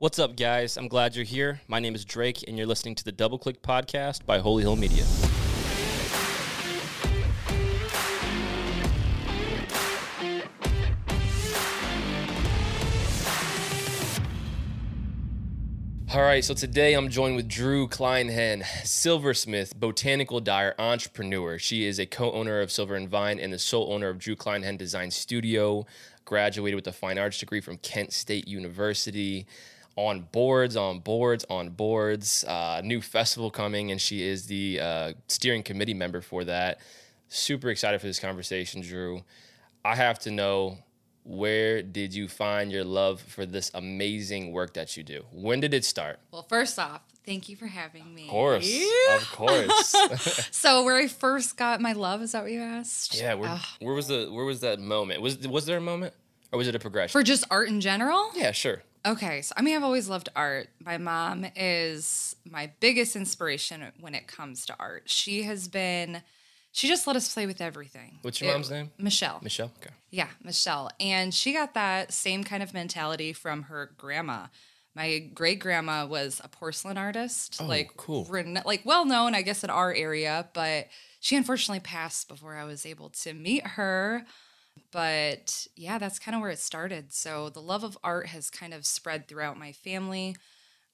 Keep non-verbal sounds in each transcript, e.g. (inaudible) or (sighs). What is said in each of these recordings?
What's up, guys? I'm glad you're here. My name is Drake, and you're listening to the Double Click Podcast by Holy Hill Media. All right, so today I'm joined with Drew Kleinhen, silversmith, botanical dyer, entrepreneur. She is a co-owner of Silver and Vine and the sole owner of Drew Kleinhen Design Studio. Graduated with a fine arts degree from Kent State University. On boards, on boards, on boards. Uh, new festival coming, and she is the uh, steering committee member for that. Super excited for this conversation, Drew. I have to know where did you find your love for this amazing work that you do? When did it start? Well, first off, thank you for having me. Of course, of course. (laughs) (laughs) so, where I first got my love is that what you asked? yeah, where, where was the where was that moment? Was was there a moment, or was it a progression? for just art in general. yeah, sure. Okay, so I mean, I've always loved art. My mom is my biggest inspiration when it comes to art. She has been, she just let us play with everything. What's your It- mom's name? Michelle. Michelle. Okay. Yeah, Michelle. And she got that same kind of mentality from her grandma. My great grandma was a porcelain artist, Oh, like cool. rena- like well known, I guess, in our area. But she unfortunately passed before I was able to meet her. But yeah, that's kind of where it started. So the love of art has kind of spread throughout my family.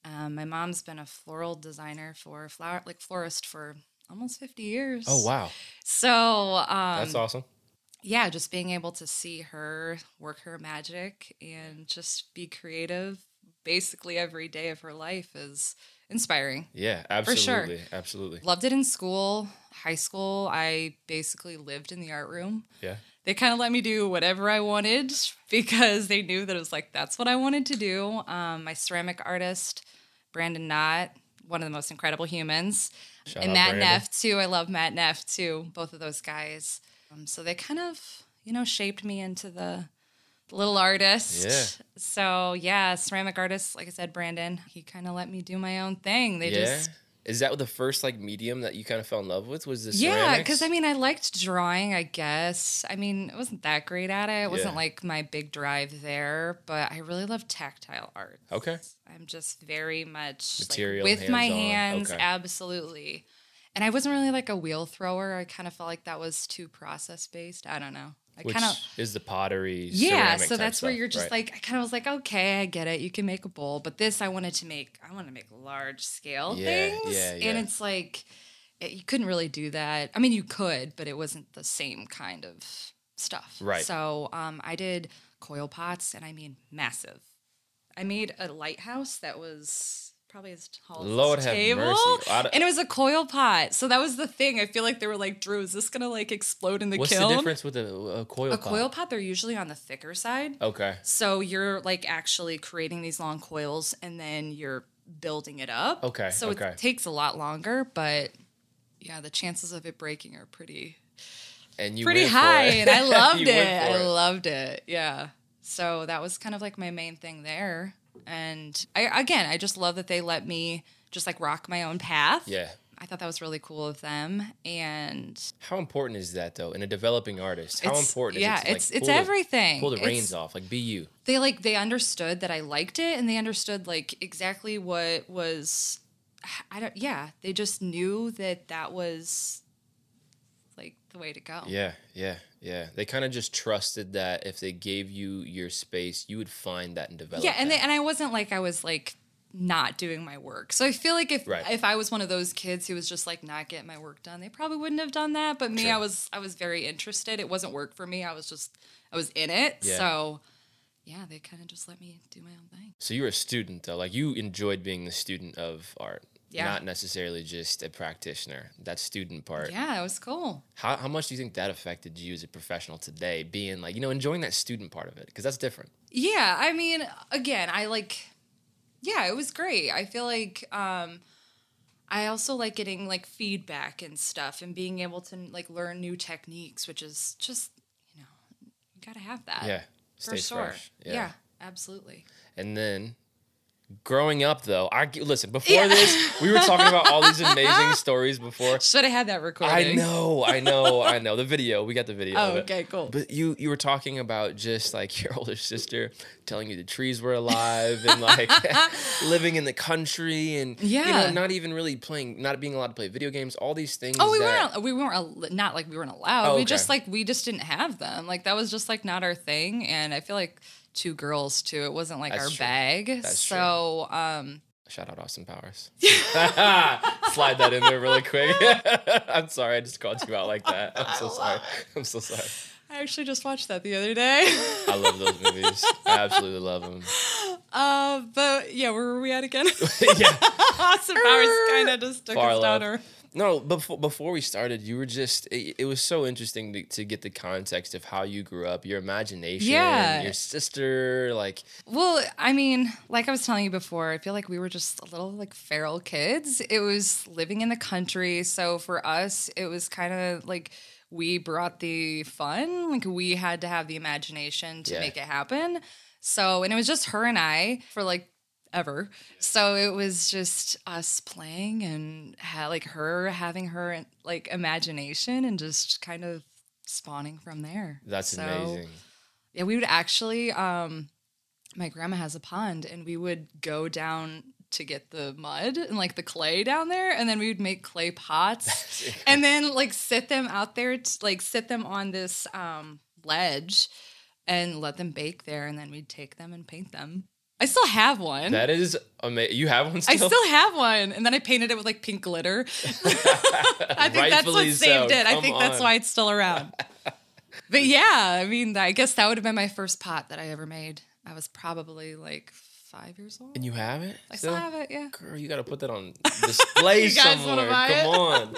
Um, my mom's been a floral designer for flower, like florist for almost fifty years. Oh wow, So um, that's awesome. yeah, just being able to see her work her magic and just be creative basically every day of her life is inspiring. Yeah, For sure. absolutely, absolutely. Loved it in school, high school. I basically lived in the art room. Yeah. They kind of let me do whatever I wanted (laughs) because they knew that it was like that's what I wanted to do. Um, my ceramic artist, Brandon Knott, one of the most incredible humans, Shout and Matt Brandon. Neff too. I love Matt Neff too. Both of those guys. Um, so they kind of you know shaped me into the little artist. Yeah. So yeah, ceramic artist. Like I said, Brandon. He kind of let me do my own thing. They yeah. just Is that the first like medium that you kind of fell in love with? Was this? yeah, because I mean, I liked drawing, I guess. I mean, I wasn't that great at it. It wasn't Yeah. like my big drive there, but I really love tactile art. Okay. I'm just very much like, Material, with my hands-on. hands, Okay. absolutely. And I wasn't really like a wheel thrower. I kind of felt like that was too process based. I don't know. I Which kind of is the pottery? yeah. So that's where stuff, you're just right. like, I kind of was like, okay, I get it. You can make a bowl, but this I wanted to make. I want to make large scale Yeah, things, yeah, and yeah. it's like it, you couldn't really do that. I mean, you could, but it wasn't the same kind of stuff. Right. So um, I did coil pots, and I mean massive. I made a lighthouse that was probably as tall as Lord this have table, mercy. I d- and it was a coil pot. So that was the thing. I feel like they were like, Drew, is this gonna like explode in the What's kiln? the difference with a, a coil? A pot? coil pot, they're usually on the thicker side. Okay. So you're like actually creating these long coils and then you're building it up. Okay, So okay. it takes a lot longer, but yeah, the chances of it breaking are pretty And you pretty went for high it. and I (laughs) loved You went it. for I loved it. Yeah. So that was kind of like my main thing there. And I again, I just love that they let me just like rock my own path. Yeah. I thought that was really cool of them. And How important is that though in a developing artist? How important yeah, is it to like, it's- it's the- everything. pull the It's- reins off, like be you. they like they understood that I liked it and they understood like exactly what was I don't yeah, they just knew that that was the way to go. Yeah, yeah, yeah. They kind of just trusted that if they gave you your space, you would find that and develop. Yeah, and they, and I wasn't like I was like not doing my work. So I feel like if Right. if I was one of those kids who was just like not getting my work done, they probably wouldn't have done that. But me, Sure. I was I was very interested. It wasn't work for me. I was just I was in it. Yeah. So yeah, they kind of just let me do my own thing. so you were a student though, like you enjoyed being the student of art, Yeah. not necessarily just a practitioner. That student part. Yeah, it was cool. How how much do you think that affected you as a professional today? Being like you know enjoying that student part of it because that's different. Yeah, I mean, again, I like yeah, it was great. I feel like um I also like getting like feedback and stuff and being able to like learn new techniques, which is just, you know, you got to have that. yeah, For sure. fresh. Yeah. absolutely. And then Growing up, though, I listen. Before Yeah. this, we were talking about all these (laughs) amazing stories before. Should have had that recording. I know, I know, I know. The video, we got the video. Oh, okay, cool. But you you were talking about just like (laughs) your older sister telling you the trees were alive and like (laughs) living in the country and you know Yeah. not even really playing not being allowed to play video games all these things Oh, we that, weren't. We weren't not like we weren't allowed. Oh, We just like we just didn't have them. Like that was just like not our thing. And I feel like two girls too. It wasn't like That's our true. bag. That's so um, shout out Austin Powers (laughs) (laughs) slide that in there really quick (laughs) I'm sorry I just called you out like that I'm so sorry I'm so sorry I actually just watched that the other day. I love those movies I absolutely love them uh, but yeah, where were we at again? yeah Austin Powers kind of just took Far us down. left. No, before before we started, you were just it, it was so interesting to, to get the context of how you grew up, your imagination, Yeah. your sister, like well, I mean, like I was telling you before, I feel like we were just a little like feral kids. It was living in the country, so for us, it was kind of like we brought the fun. Like we had to have the imagination to Yeah. make it happen. So, and it was just her and I for like ever. So it was just us playing and ha- like her having her like imagination and just kind of spawning from there. that's So, amazing. Yeah, we would actually um my grandma has a pond and we would go down to get the mud and like the clay down there and then we would make clay pots (laughs) and then like sit them out there t- like sit them on this um ledge and let them bake there and then we'd take them and paint them. I still have one. That is amazing. You have one still? I still? still have one, and then I painted it with like pink glitter. (laughs) I think that's what saved so. it. I Come think that's why it's still around. (laughs) but yeah, I mean, I guess that would have been my first pot that I ever made. I was probably like five years old. And you have it? I still have it. Yeah. Girl, you got to put that on (laughs) display somewhere. Come it? on.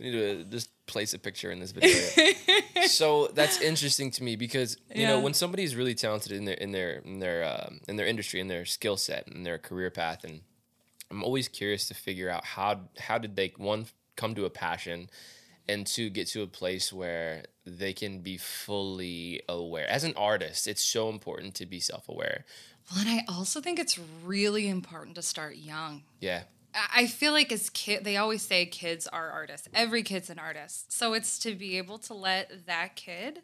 We need to just place a picture in this video. (laughs) so that's interesting to me because you know Yeah. when somebody's really talented in their in their in their um, in their industry in their skill set and their career path and I'm always curious to figure out how how did they one come to a passion and to get to a place where they can be fully aware as an artist it's so important to be self-aware Well, and I also think it's really important to start young. yeah I feel like as kid, they always say kids are artists. Every kid's an artist. So it's to be able to let that kid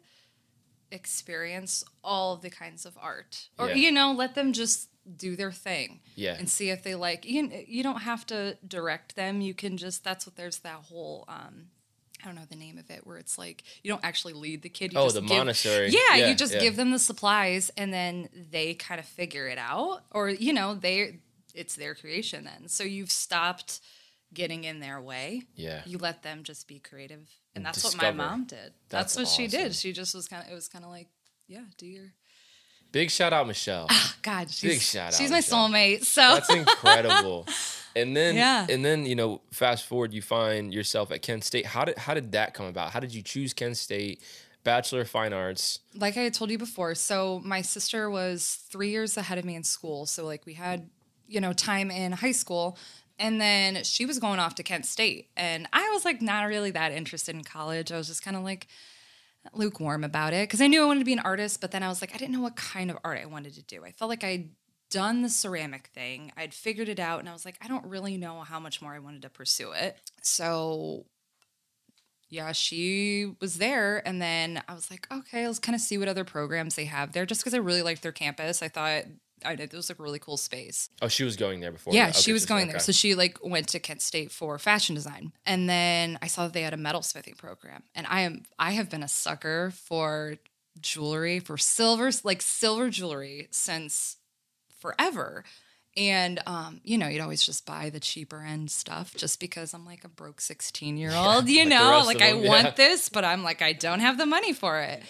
experience all the kinds of art, or Yeah. you know, let them just do their thing. Yeah. and see if they like. You you don't have to direct them. You can just. That's what there's that whole. um I don't know the name of it, where it's like you don't actually lead the kid. You Oh, the give- Montessori. Yeah, Yeah, you just yeah. give them the supplies, and then they kind of figure it out, or you know, they it's their creation then. So you've stopped getting in their way. yeah You let them just be creative, and that's Discover. what my mom did. That's, That's what she did. She just was kind of. It was kind of like, yeah, do your. big shout out michelle Oh, God, she's Big shout out, she's my Michelle. soulmate. So That's incredible. (laughs) And then Yeah. and then, you know, fast forward you find yourself at Kent State. How did how did that come about? How did you choose Kent State? Bachelor of Fine Arts. like I had told you before, so my sister was three years ahead of me in school. So like we had, you know, time in high school. And then she was going off to Kent State. And I was like not really that interested in college. I was just kind of like lukewarm about it. Cause I knew I wanted to be an artist, but then I was like, I didn't know what kind of art I wanted to do. I felt like I'd done the ceramic thing. I'd figured it out and I was like, I don't really know how much more I wanted to pursue it. So yeah, she was there. And then I was like, okay, let's kind of see what other programs they have there. Just because I really liked their campus, I thought I, it was like a really cool space. Oh, she was going there before. yeah, that. she was going there. okay. So she like went to Kent State for fashion design. And then I saw that they had a metalsmithing program. And I am I have been a sucker for jewelry, for silver, like silver jewelry since forever. And um, you know, you'd always just buy the cheaper end stuff just because I'm like a broke 16 year old, you like know, like I yeah. want this, but I'm like, I don't have the money for it.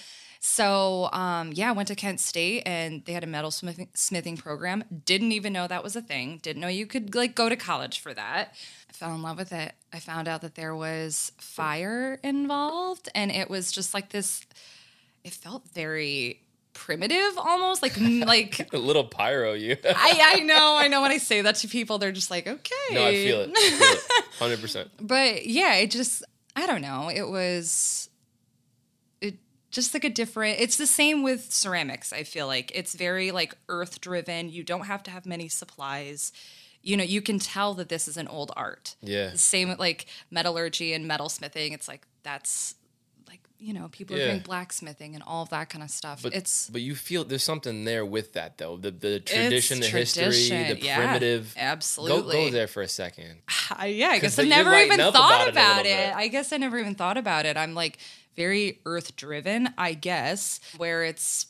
So um, yeah, I went to Kent State and they had a metal smithing, smithing program. Didn't even know that was a thing. Didn't know you could like go to college for that. I fell in love with it. I found out that there was fire involved, and it was just like this. It felt very primitive, almost like (laughs) like. a little pyro you. I, I (laughs) know, I know. When I say that to people, they're just like, okay. no, I feel it. I feel it. (laughs) Hundred percent. but yeah, it just I don't know. It was just like a different it's the same with ceramics i feel like it's very like earth driven you don't have to have many supplies you know you can tell that this is an old art Yeah. the same with like metallurgy and metalsmithing it's like that's like you know people are doing blacksmithing and all of that kind of stuff But it's but you feel there's something there with that though. The the tradition, the history, tradition, the yeah, primitive. Absolutely go go, there for a second. (laughs) I, yeah, I guess I never even thought about it about it. bit. I guess I never even thought about it. I'm like very earth driven, I guess, where it's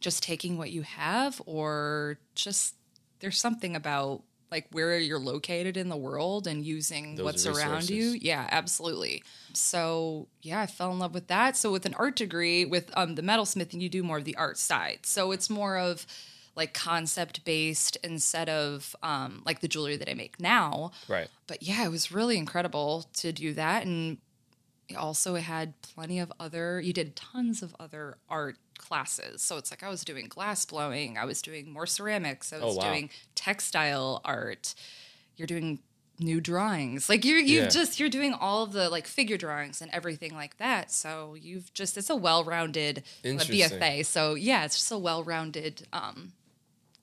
just taking what you have or just there's something about like where you're located in the world and using Those what's around you. Yeah, absolutely. So yeah, I fell in love with that. So with an art degree, with um, the metalsmithing, you do more of the art side. So it's more of like concept based instead of um, like the jewelry that I make now Right. but yeah, it was really incredible to do that. And also had plenty of other, you did tons of other art classes. So it's like I was doing glass blowing, I was doing more ceramics, I was Oh, wow. doing textile art. You're doing new drawings. Like you're you Yeah. just you're doing all of the like figure drawings and everything like that. So you've just it's a well-rounded uh, BFA. So yeah, it's just a well-rounded um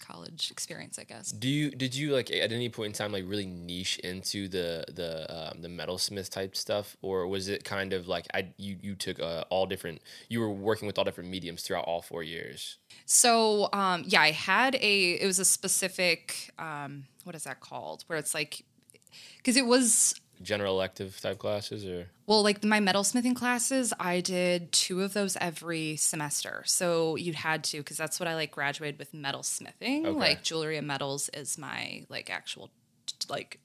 college experience, I guess. Do you did you like at any point in time like really niche into the the um, the metalsmith type stuff, or was it kind of like I you you took uh, all different you were working with all different mediums throughout all four years? So um, yeah, I had a. It was a specific. Um, what is that called? Where it's like, because it was General elective type classes, or well, like my metalsmithing classes. I did two of those every semester. So you had to, because that's what I like. Graduated with metalsmithing. Okay. Like jewelry and metals is my like actual like.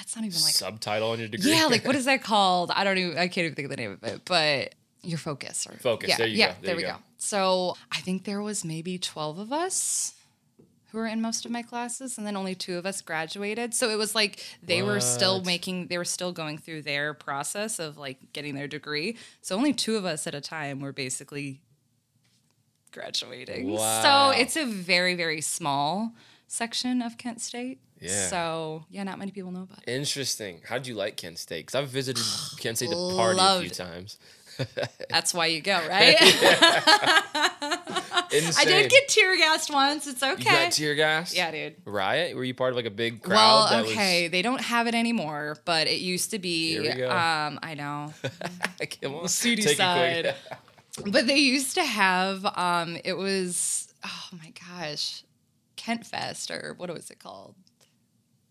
It's not even like subtitle on your degree? yeah, like what is (laughs) that called? I don't even. I can't even think of the name of it, but your focus or Focus, Yeah, there you yeah, go, there there we go. go. So I think there was maybe twelve of us who were in most of my classes, and then only two of us graduated. So it was like they were still making, they were still going through their process of like getting their degree. So only two of us at a time were basically graduating. Wow. So it's a very very small section of Kent State. Yeah. So yeah, not many people know about it. Interesting. How'd you like Kent State? Because I've visited Kent State to party a few times. (laughs) That's why you go, (laughs) right? (laughs) I did get tear gassed once. It's okay. You got tear gassed? yeah, dude. Riot? Were you part of like a big crowd? Well, okay, they don't have it anymore, but it used to be. Here we go. Um, I know, Come on. seedy Take a quick- side. but they used to have. Um, it was oh my gosh, Kent Fest or what was it called?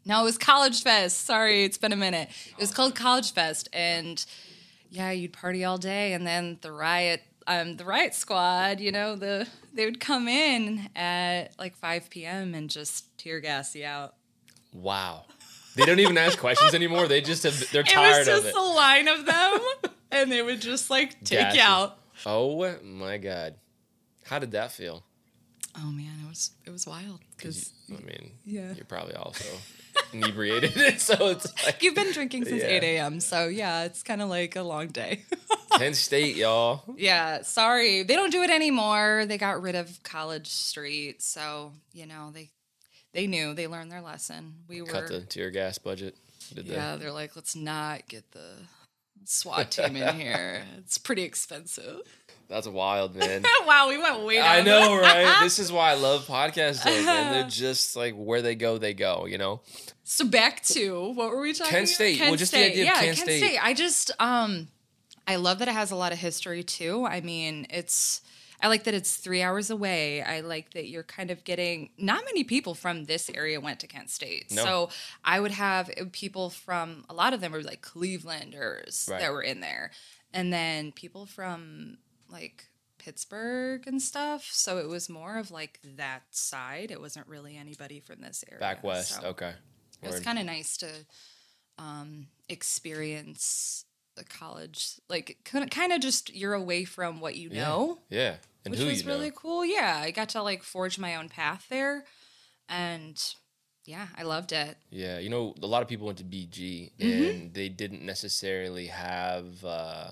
No, it was College Fest. Sorry, it's been a minute. It was called College Fest, and yeah, you'd party all day, and then the riot, um, the riot squad, you know, the they would come in at like 5 p.m. and just tear gas you out. Wow. They don't even ask questions anymore. They just have, they're tired of It tired was just a line of them, (laughs) and they would just like take Gas you you. out. Oh my god. How did that feel? Oh man, it was it was wild because I mean, Yeah. you're probably also inebriated, (laughs) so it's like you've been drinking since Yeah. 8 a.m. So yeah, it's kind of like a long day. (laughs) Kent State, y'all. yeah, sorry, they don't do it anymore. They got rid of College Street, so you know they they knew they learned their lesson. We were Cut the tear gas budget. Did they? yeah, they're like, let's not get the SWAT team in (laughs) here. It's pretty expensive. That's wild, man. (laughs) wow, we went way down. I know, right? (laughs) This is why I love podcasts, though, man. They're (laughs) just like where they go, they go. You know. So back to what were we talking? Kent about? State. Kent Well, just the State. idea of yeah, Kent State. I just um, I love that it has a lot of history too. I mean, it's. I like that it's three hours away. I like that you're kind of getting. Not many people from this area went to Kent State, No. so I would have people from. A lot of them were like Clevelanders Right. that were in there, and then people from like Pittsburgh and stuff. So it was more of like that side. It wasn't really anybody from this area. Back west. so. Okay. It was kind of nice to um, experience the college, like kind of just you're away from what you know, Yeah. And which who was you know. really cool. Yeah, I got to like forge my own path there, and yeah, I loved it. Yeah, you know, a lot of people went to BG Mm-hmm. and they didn't necessarily have uh,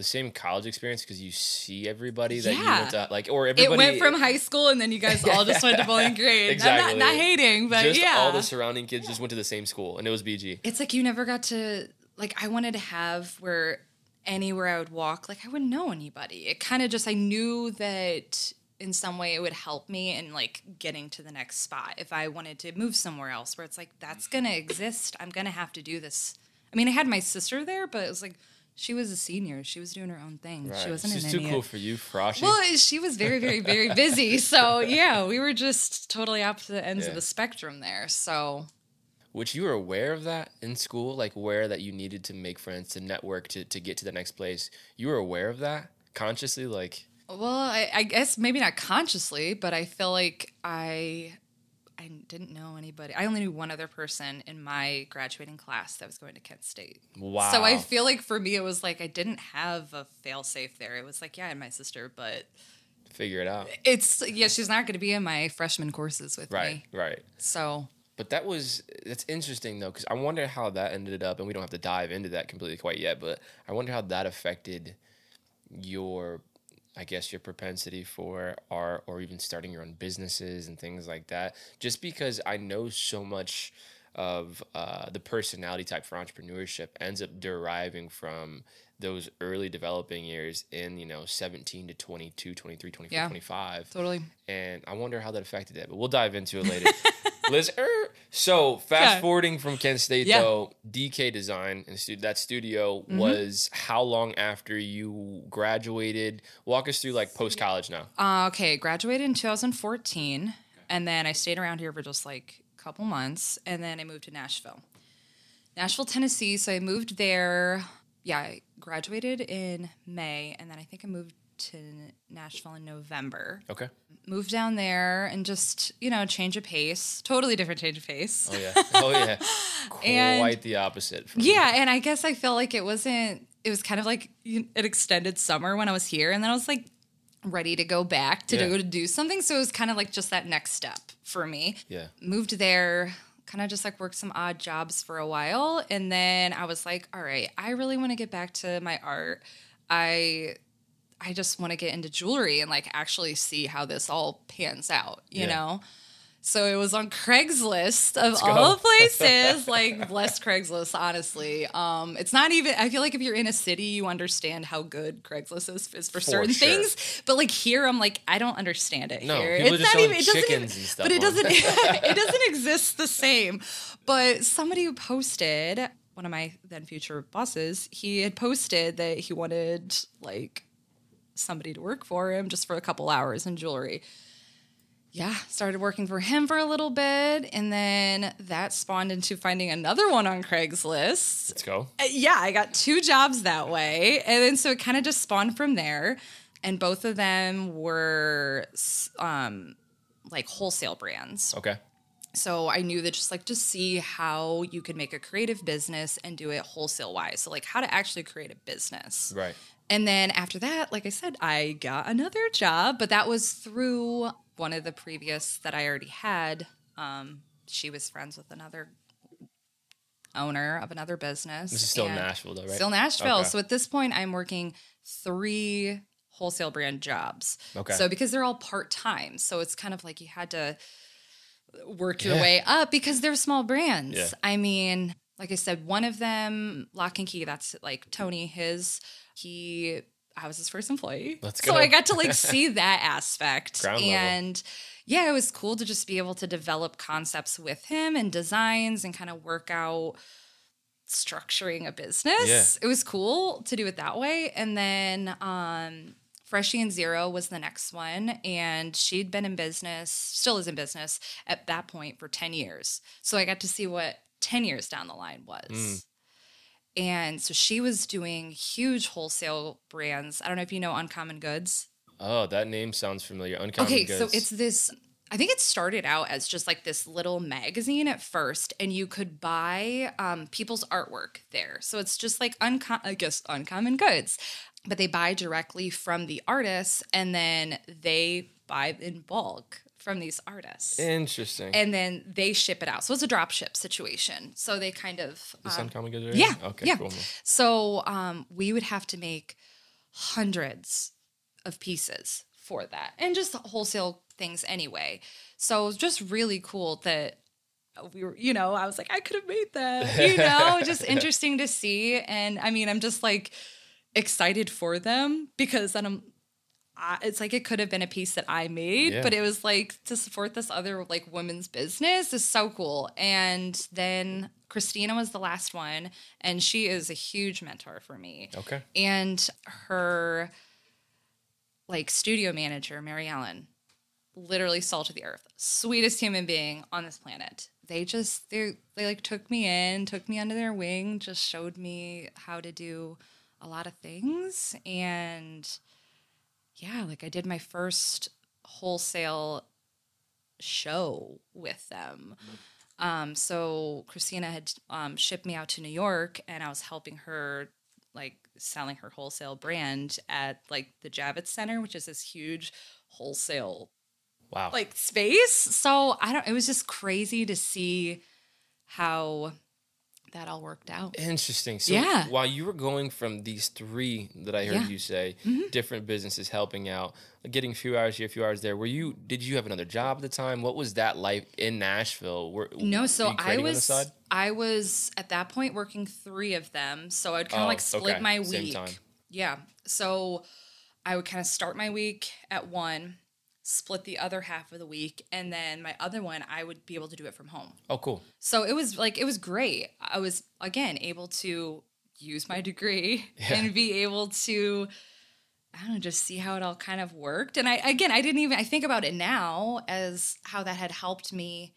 the same college experience because you see everybody that you went to, like, or It everybody. went from high school, and then you guys all just went to (laughs) Bowling Green. Exactly. I'm not, not hating, but just yeah, all the surrounding kids just went to the same school, and it was BG. it's like you never got to like I wanted to have where anywhere I would walk, like I wouldn't know anybody. It kind of just I knew that in some way it would help me in like getting to the next spot if I wanted to move somewhere else where it's like that's gonna exist. I'm gonna have to do this. I mean, I had my sister there, but it was like she was a senior. She was doing her own thing. Right. She wasn't She's in too cool for you, Froshy. well, she was very, very, very busy. (laughs) So yeah, we were just totally opposite ends Yeah. of the spectrum there. So Which you were aware of that in school, like aware that you needed to make friends, to network, to, to get to the next place. You were aware of that consciously, like Well, I, I guess maybe not consciously, but I feel like I I didn't know anybody. I only knew one other person in my graduating class that was going to Kent State. wow. So I feel like for me it was like I didn't have a fail safe there. It was like, yeah, I had my sister, but figure it out. it's yeah, she's not going to be in my freshman courses with Right, me. right. So But that was that's interesting though, because I wonder how that ended up, and we don't have to dive into that completely quite yet. But I wonder how that affected your, I guess, your propensity for art, or even starting your own businesses and things like that. Just because I know so much of uh, the personality type for entrepreneurship ends up deriving from those early developing years in you know 17 to 22 23 24 Yeah. 25 totally. and I wonder how that affected that. But we'll dive into it later. (laughs) Liz, er, so fast Yeah. forwarding from Kent State Yeah. though, DK Design and stu- that studio Mm-hmm. was how long after you graduated? Walk us through like post college now. Uh, okay, graduated in 2014, and then I stayed around here for just like a couple months, and then I moved to Nashville, Nashville, Tennessee. So I moved there. Yeah, I graduated in May, and then I think I moved to Nashville in November. Okay. Moved down there and just you know change of pace, totally different change of pace. Oh yeah. Oh yeah. (laughs) And- Quite the opposite. Yeah, and I guess I feel like it wasn't. It was kind of like an extended summer when I was here, and then I was like ready to go back to Yeah. go to do something. So it was kind of like just that next step for me. Yeah. Moved there, kind of just like worked some odd jobs for a while, and then I was like, all right, I really want to get back to my art. I I just want to get into jewelry and like actually see how this all pans out, you Yeah. know. So it was on Craigslist of go. all (laughs) places. like bless Craigslist, honestly. Um, it's not even. I feel like if you're in a city, you understand how good Craigslist is, is for, certain sure. things. But like here, I'm like I don't understand it. No, here. it's not even. It doesn't chickens even. and stuff But it doesn't. (laughs) it (laughs) doesn't exist the same. But somebody who posted one of my then future bosses, he had posted that he wanted like somebody to work for him just for a couple hours in jewelry. Yeah, started working for him for a little bit, and then that spawned into finding another one on Craigslist. Let's go. Uh, Yeah, I got two jobs that way, and then so it kind of just spawned from there. And both of them were um, like wholesale brands. Okay. So I knew that just like to see how you could make a creative business and do it wholesale wise. So like how to actually create a business. Right. And then after that, like I said, I got another job, but that was through one of the previous that I already had. Um, she was friends with another owner of another business. This is still Nashville though, right? Still Nashville. Okay. So at this point, I'm working three wholesale brand jobs. Okay. So because they're all part time, so it's kind of like you had to work your Yeah. way up because they're small brands. Yeah. I mean, like I said, one of them, Lock and Key, that's like Tony, his, he, I was his first employee. Let's So. I got to like (laughs) see that aspect. Ground level. and yeah, it was cool to just be able to develop concepts with him and designs and kind of work out structuring a business. Yeah. It was cool to do it that way. And then um Freshie and Zero was the next one. And she'd been in business, still is in business at that point for 10 years. So I got to see what 10 years down the line was. Mm. And so she was doing huge wholesale brands. I don't know if you know Uncommon Goods. Oh, that name sounds familiar. Uncommon Okay, goods. so it's this. I think it started out as just like this little magazine at first, and you could buy um, people's artwork there. So it's just like unco- I guess uncommon goods, but they buy directly from the artists, and then they buy in bulk from these artists, interesting. and then they ship it out. So it's a drop ship situation. So they kind of um, uncommon goods. Yeah, Okay. yeah. Cool. So um, we would have to make hundreds of pieces for that, and just wholesale things anyway. So it was just really cool that we were, you know, I was like, I could have made that, (laughs) you know, just interesting to see. And I mean, I'm just like, excited for them because then I'm I, it's like it could have been a piece that I made, Yeah. but it was like to support this other like women's business is so cool. And then Christina was the last one, and she is a huge mentor for me. Okay. And her like studio manager, Mary Ellen, literally salt of the earth, sweetest human being on this planet. They just they they like took me in, took me under their wing, just showed me how to do a lot of things and yeah, like I did my first wholesale show with them. Um, so Christina had um, shipped me out to New York, and I was helping her like selling her wholesale brand at like the Javits Center, which is this huge wholesale Wow. like space. So I don't. It was just crazy to see how that all worked out. Interesting. So Yeah. while you were going from these three that I heard Yeah. Mm-hmm. you say, different businesses helping out, getting a few hours here, a few hours there, were you did you have another job at the time? What was that like in Nashville? Were, No, so I creating on the was? I was at that point working three of them. So I'd kind of Oh, like split okay. my week. Yeah. So I would kind of start my week at one, split the other half of the week, and then my other one I would be able to do it from home. Oh, cool. So it was like it was great. I was again able to use my degree (laughs) Yeah. and be able to I don't know, just see how it all kind of worked. And I again I didn't even I think about it now as how that had helped me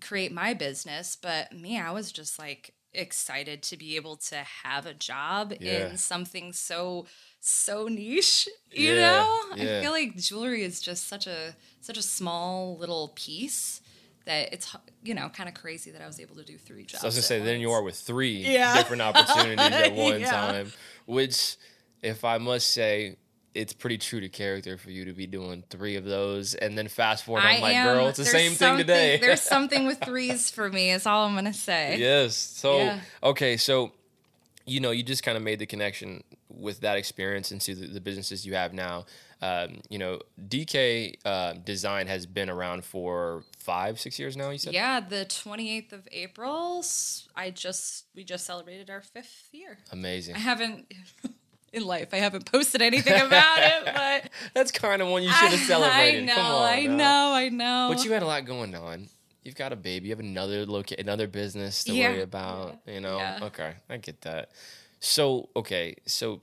create my business, but me, I was just like excited to be able to have a job Yeah. in something so so niche, you Yeah, know? yeah. I feel like jewelry is just such a such a small little piece that it's you know kind of crazy that I was able to do three jobs. So I was gonna say, then you are with three Yeah. different (laughs) opportunities at one time, which, if I must say, it's pretty true to character for you to be doing three of those, and then fast forward, I'm like, girl, it's the same thing today. there's something with (laughs) threes for me. Is all I'm gonna say. yes. So Yeah. okay, so you know, you just kind of made the connection with that experience into the, the businesses you have now. Um, you know, DK uh, Design has been around for five, six years now. You said, Yeah, the 28th of April. I just we just celebrated our fifth year. amazing. I haven't (laughs) in life. I haven't posted anything about it, (laughs) but That's kind of one you should have celebrated. I know, Come on, I now. know, I know. But you had a lot going on. You've got a baby. You have another loca- another business to Yeah. worry about. You know. Yeah. Okay, I get that. So okay, so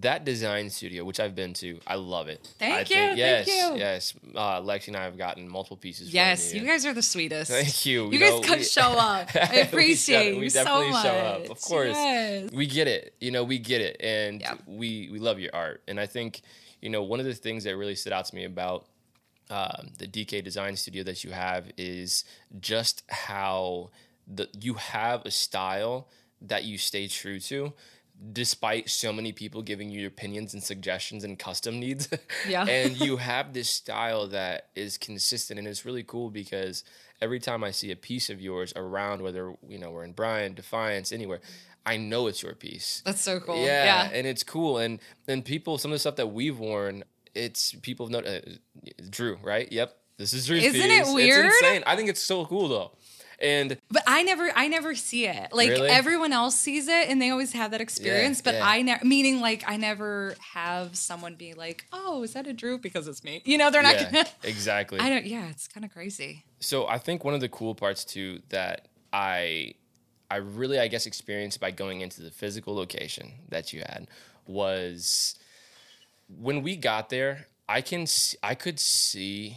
that design studio, which I've been to, I love it. Thank I you, Think, thank yes, you. yes. Uh, Lexi and I have gotten multiple pieces. from yes, you. you guys are the sweetest. Thank you. You know, guys could we- show up. (laughs) I We appreciate we you definitely so show up, of course. Yes. we get it you know we get it and Yeah. we we love your art and i think you know one of the things that really stood out to me about um, the dk design studio that you have is just how the you have a style that you stay true to despite so many people giving you opinions and suggestions and custom needs (laughs) Yeah. and you (laughs) have this style that is consistent and it's really cool because every time i see a piece of yours around whether you know we're in bryan defiance anywhere i know it's your piece That's so cool. yeah, Yeah. and it's cool and and people some of the stuff that we've worn it's people know uh, drew right yep this is drew's Isn't piece. it weird? it's insane i think it's so cool though and But I never, I never see it. Like Really? everyone else sees it, and they always have that experience. but yeah. I never, meaning like I never have someone be like, "Oh, is that a Drew?" Because it's me. You know, they're not. yeah, gonna (laughs) exactly I don't. Yeah, it's kind of crazy. So I think one of the cool parts too that I I really I guess experienced by going into the physical location that you had was when we got there. I can I could see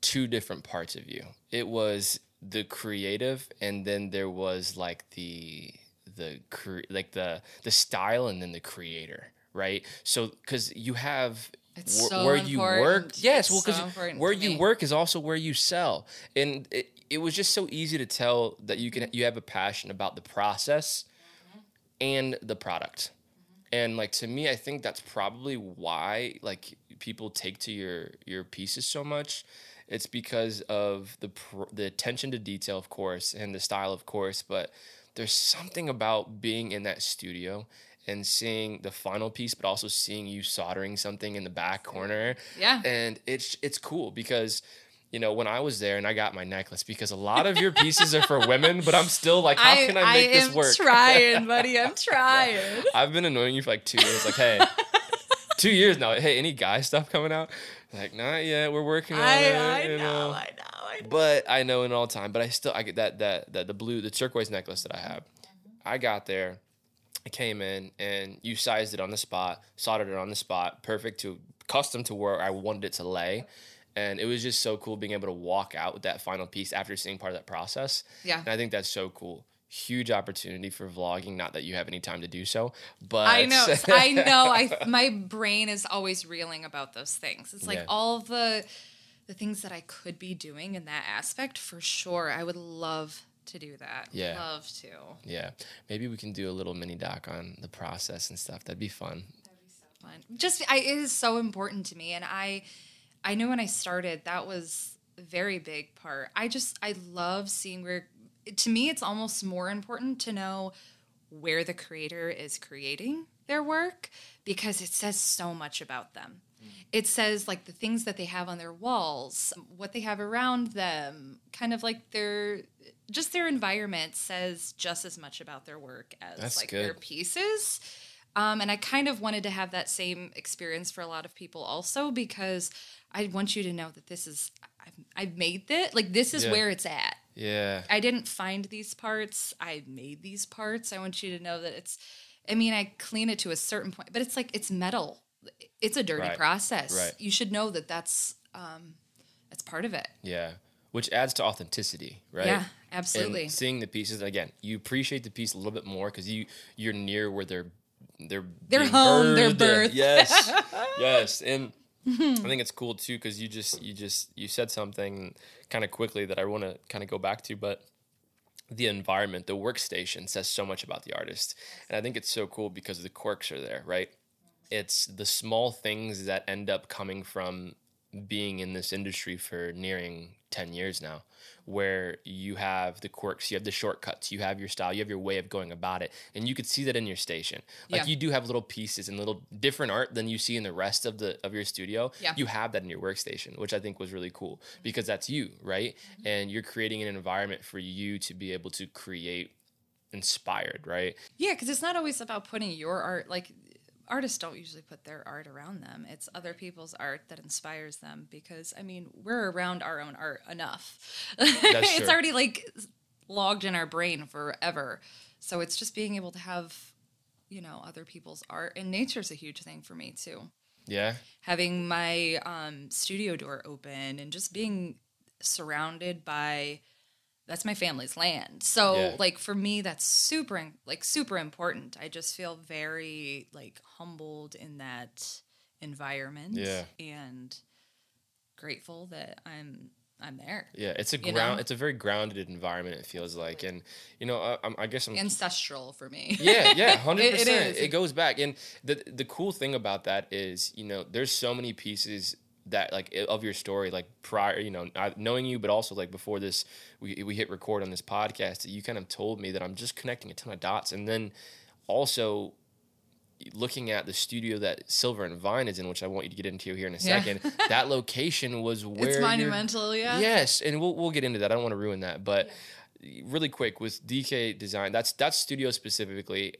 two different parts of you. It was the creative, and then there was like the the cre- like the the style, and then the creator. Right. So because you have It's wh- so where you work. Yes. It's well, because important where you work is also where you sell, and it, it was just so easy to tell that you can you have a passion about the process mm-hmm. and the product. Mm-hmm. And like to me, I think that's probably why like people take to your your pieces so much. It's because of the the attention to detail, of course, and the style, of course. But there's something about being in that studio and seeing the final piece, but also seeing you soldering something in the back corner. Yeah. And it's it's cool because you know, when I was there and I got my necklace, because a lot of your pieces are for women, but I'm still like, how can I make I this work? trying, (laughs) buddy. I'm trying. I've been annoying you for like two years. Like, hey, (laughs) two years now. Hey, any guy stuff coming out? Like, not yet. We're working on I, it. I know, know. I know, I know. But I know in all time. But I still I get that that that the blue the turquoise necklace that I have. I got there. I came in and you sized it on the spot, soldered it on the spot, perfect to custom to where I wanted it to lay. And it was just so cool being able to walk out with that final piece after seeing part of that process. Yeah. And I think that's so cool. Huge opportunity for vlogging. Not that you have any time to do so, but I know. (laughs) I know. I my brain is always reeling about those things. It's like Yeah. all the the things that I could be doing in that aspect for sure. I would love to do that. Yeah. Love to. yeah, maybe we can do a little mini doc on the process and stuff. That'd be fun. fun. Just I, it is so important to me, and I I knew when I started that was a very big part. I just I love seeing where. To me, it's almost more important to know where the creator is creating their work because it says so much about them. It says like the things that they have on their walls, what they have around them, kind of like their just their environment says just as much about their work as That's like their pieces. Um, and I kind of wanted to have that same experience for a lot of people also because I want you to know that this is I've, I've made this like this is Yeah. where it's at. Yeah, I didn't find these parts. I made these parts. I want you to know that it's. I mean, I clean it to a certain point, but it's like it's metal. It's a dirty Right. process. Right. You should know that that's um, that's part of it. yeah. Which adds to authenticity, right? Yeah, absolutely. And seeing the pieces again, you appreciate the piece a little bit more because you you're near where they're they're Their being home, their birth. Yes, (laughs) yes, and Mm-hmm. I think it's cool too because you just you just you said something kind of quickly that I want to kind of go back to, but the environment, the workstation says so much about the artist, and I think it's so cool because the quirks are there, right? It's the small things that end up coming from being in this industry for nearing 10 years now where you have the quirks you have the shortcuts you have your style you have your way of going about it and you could see that in your station. Like Yeah. you do have little pieces and little different art than you see in the rest of the of your studio. Yeah. you have that in your workstation which i think was really cool mm-hmm. because that's you right? Mm-hmm. And you're creating an environment for you to be able to create inspired right? Yeah, because it's not always about putting your art like artists don't usually put their art around them. It's other people's art that inspires them because I mean, we're around our own art enough. (laughs) it's true. already like logged in our brain forever. So it's just being able to have, you know, other people's art and nature's a huge thing for me too. yeah Having my um, studio door open and just being surrounded by that's my family's land. So Yeah. like for me that's super like super important. I just feel very like humbled in that environment Yeah. and grateful that I'm I'm there. yeah it's a ground know? it's a very grounded environment it feels like and you know I, I'm, guess i'm Ancestral for me. yeah, yeah, hundred (laughs) It- it percent. It goes back, and the the cool thing about that is, you know, there's so many pieces that like of your story, like prior, you know, knowing you, but also like before this, we we hit record on this podcast. You kind of told me that I'm just connecting a ton of dots, and then also looking at the studio that Silver and Vine is in, which I want you to get into here in a Yeah. second. (laughs) that location was where it's monumental, yeah. Yes, and we'll we'll get into that. I don't want to ruin that, but really quick with DK Design, that's that's studio specifically.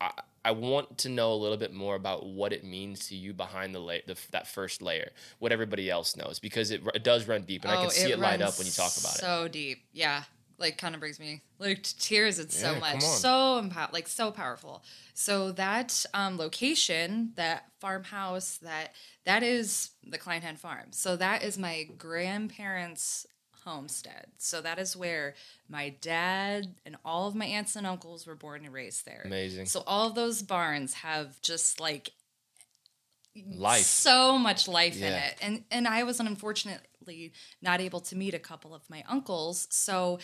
I, I want to know a little bit more about what it means to you behind the, la- the that first layer, what everybody else knows, because it, it does run deep, and I can see it, light up when you talk about it. So deep, yeah. Like kind of brings me like to tears. It's so much, so empower, like so powerful. So that um, location, that farmhouse, that that is the Kleinhen Farm. So that is my grandparents' homestead. So that is where my dad and all of my aunts and uncles were born and raised there. Amazing. So all of those barns have just like Life. so much life in it and and i was unfortunately not able to meet a couple of my uncles so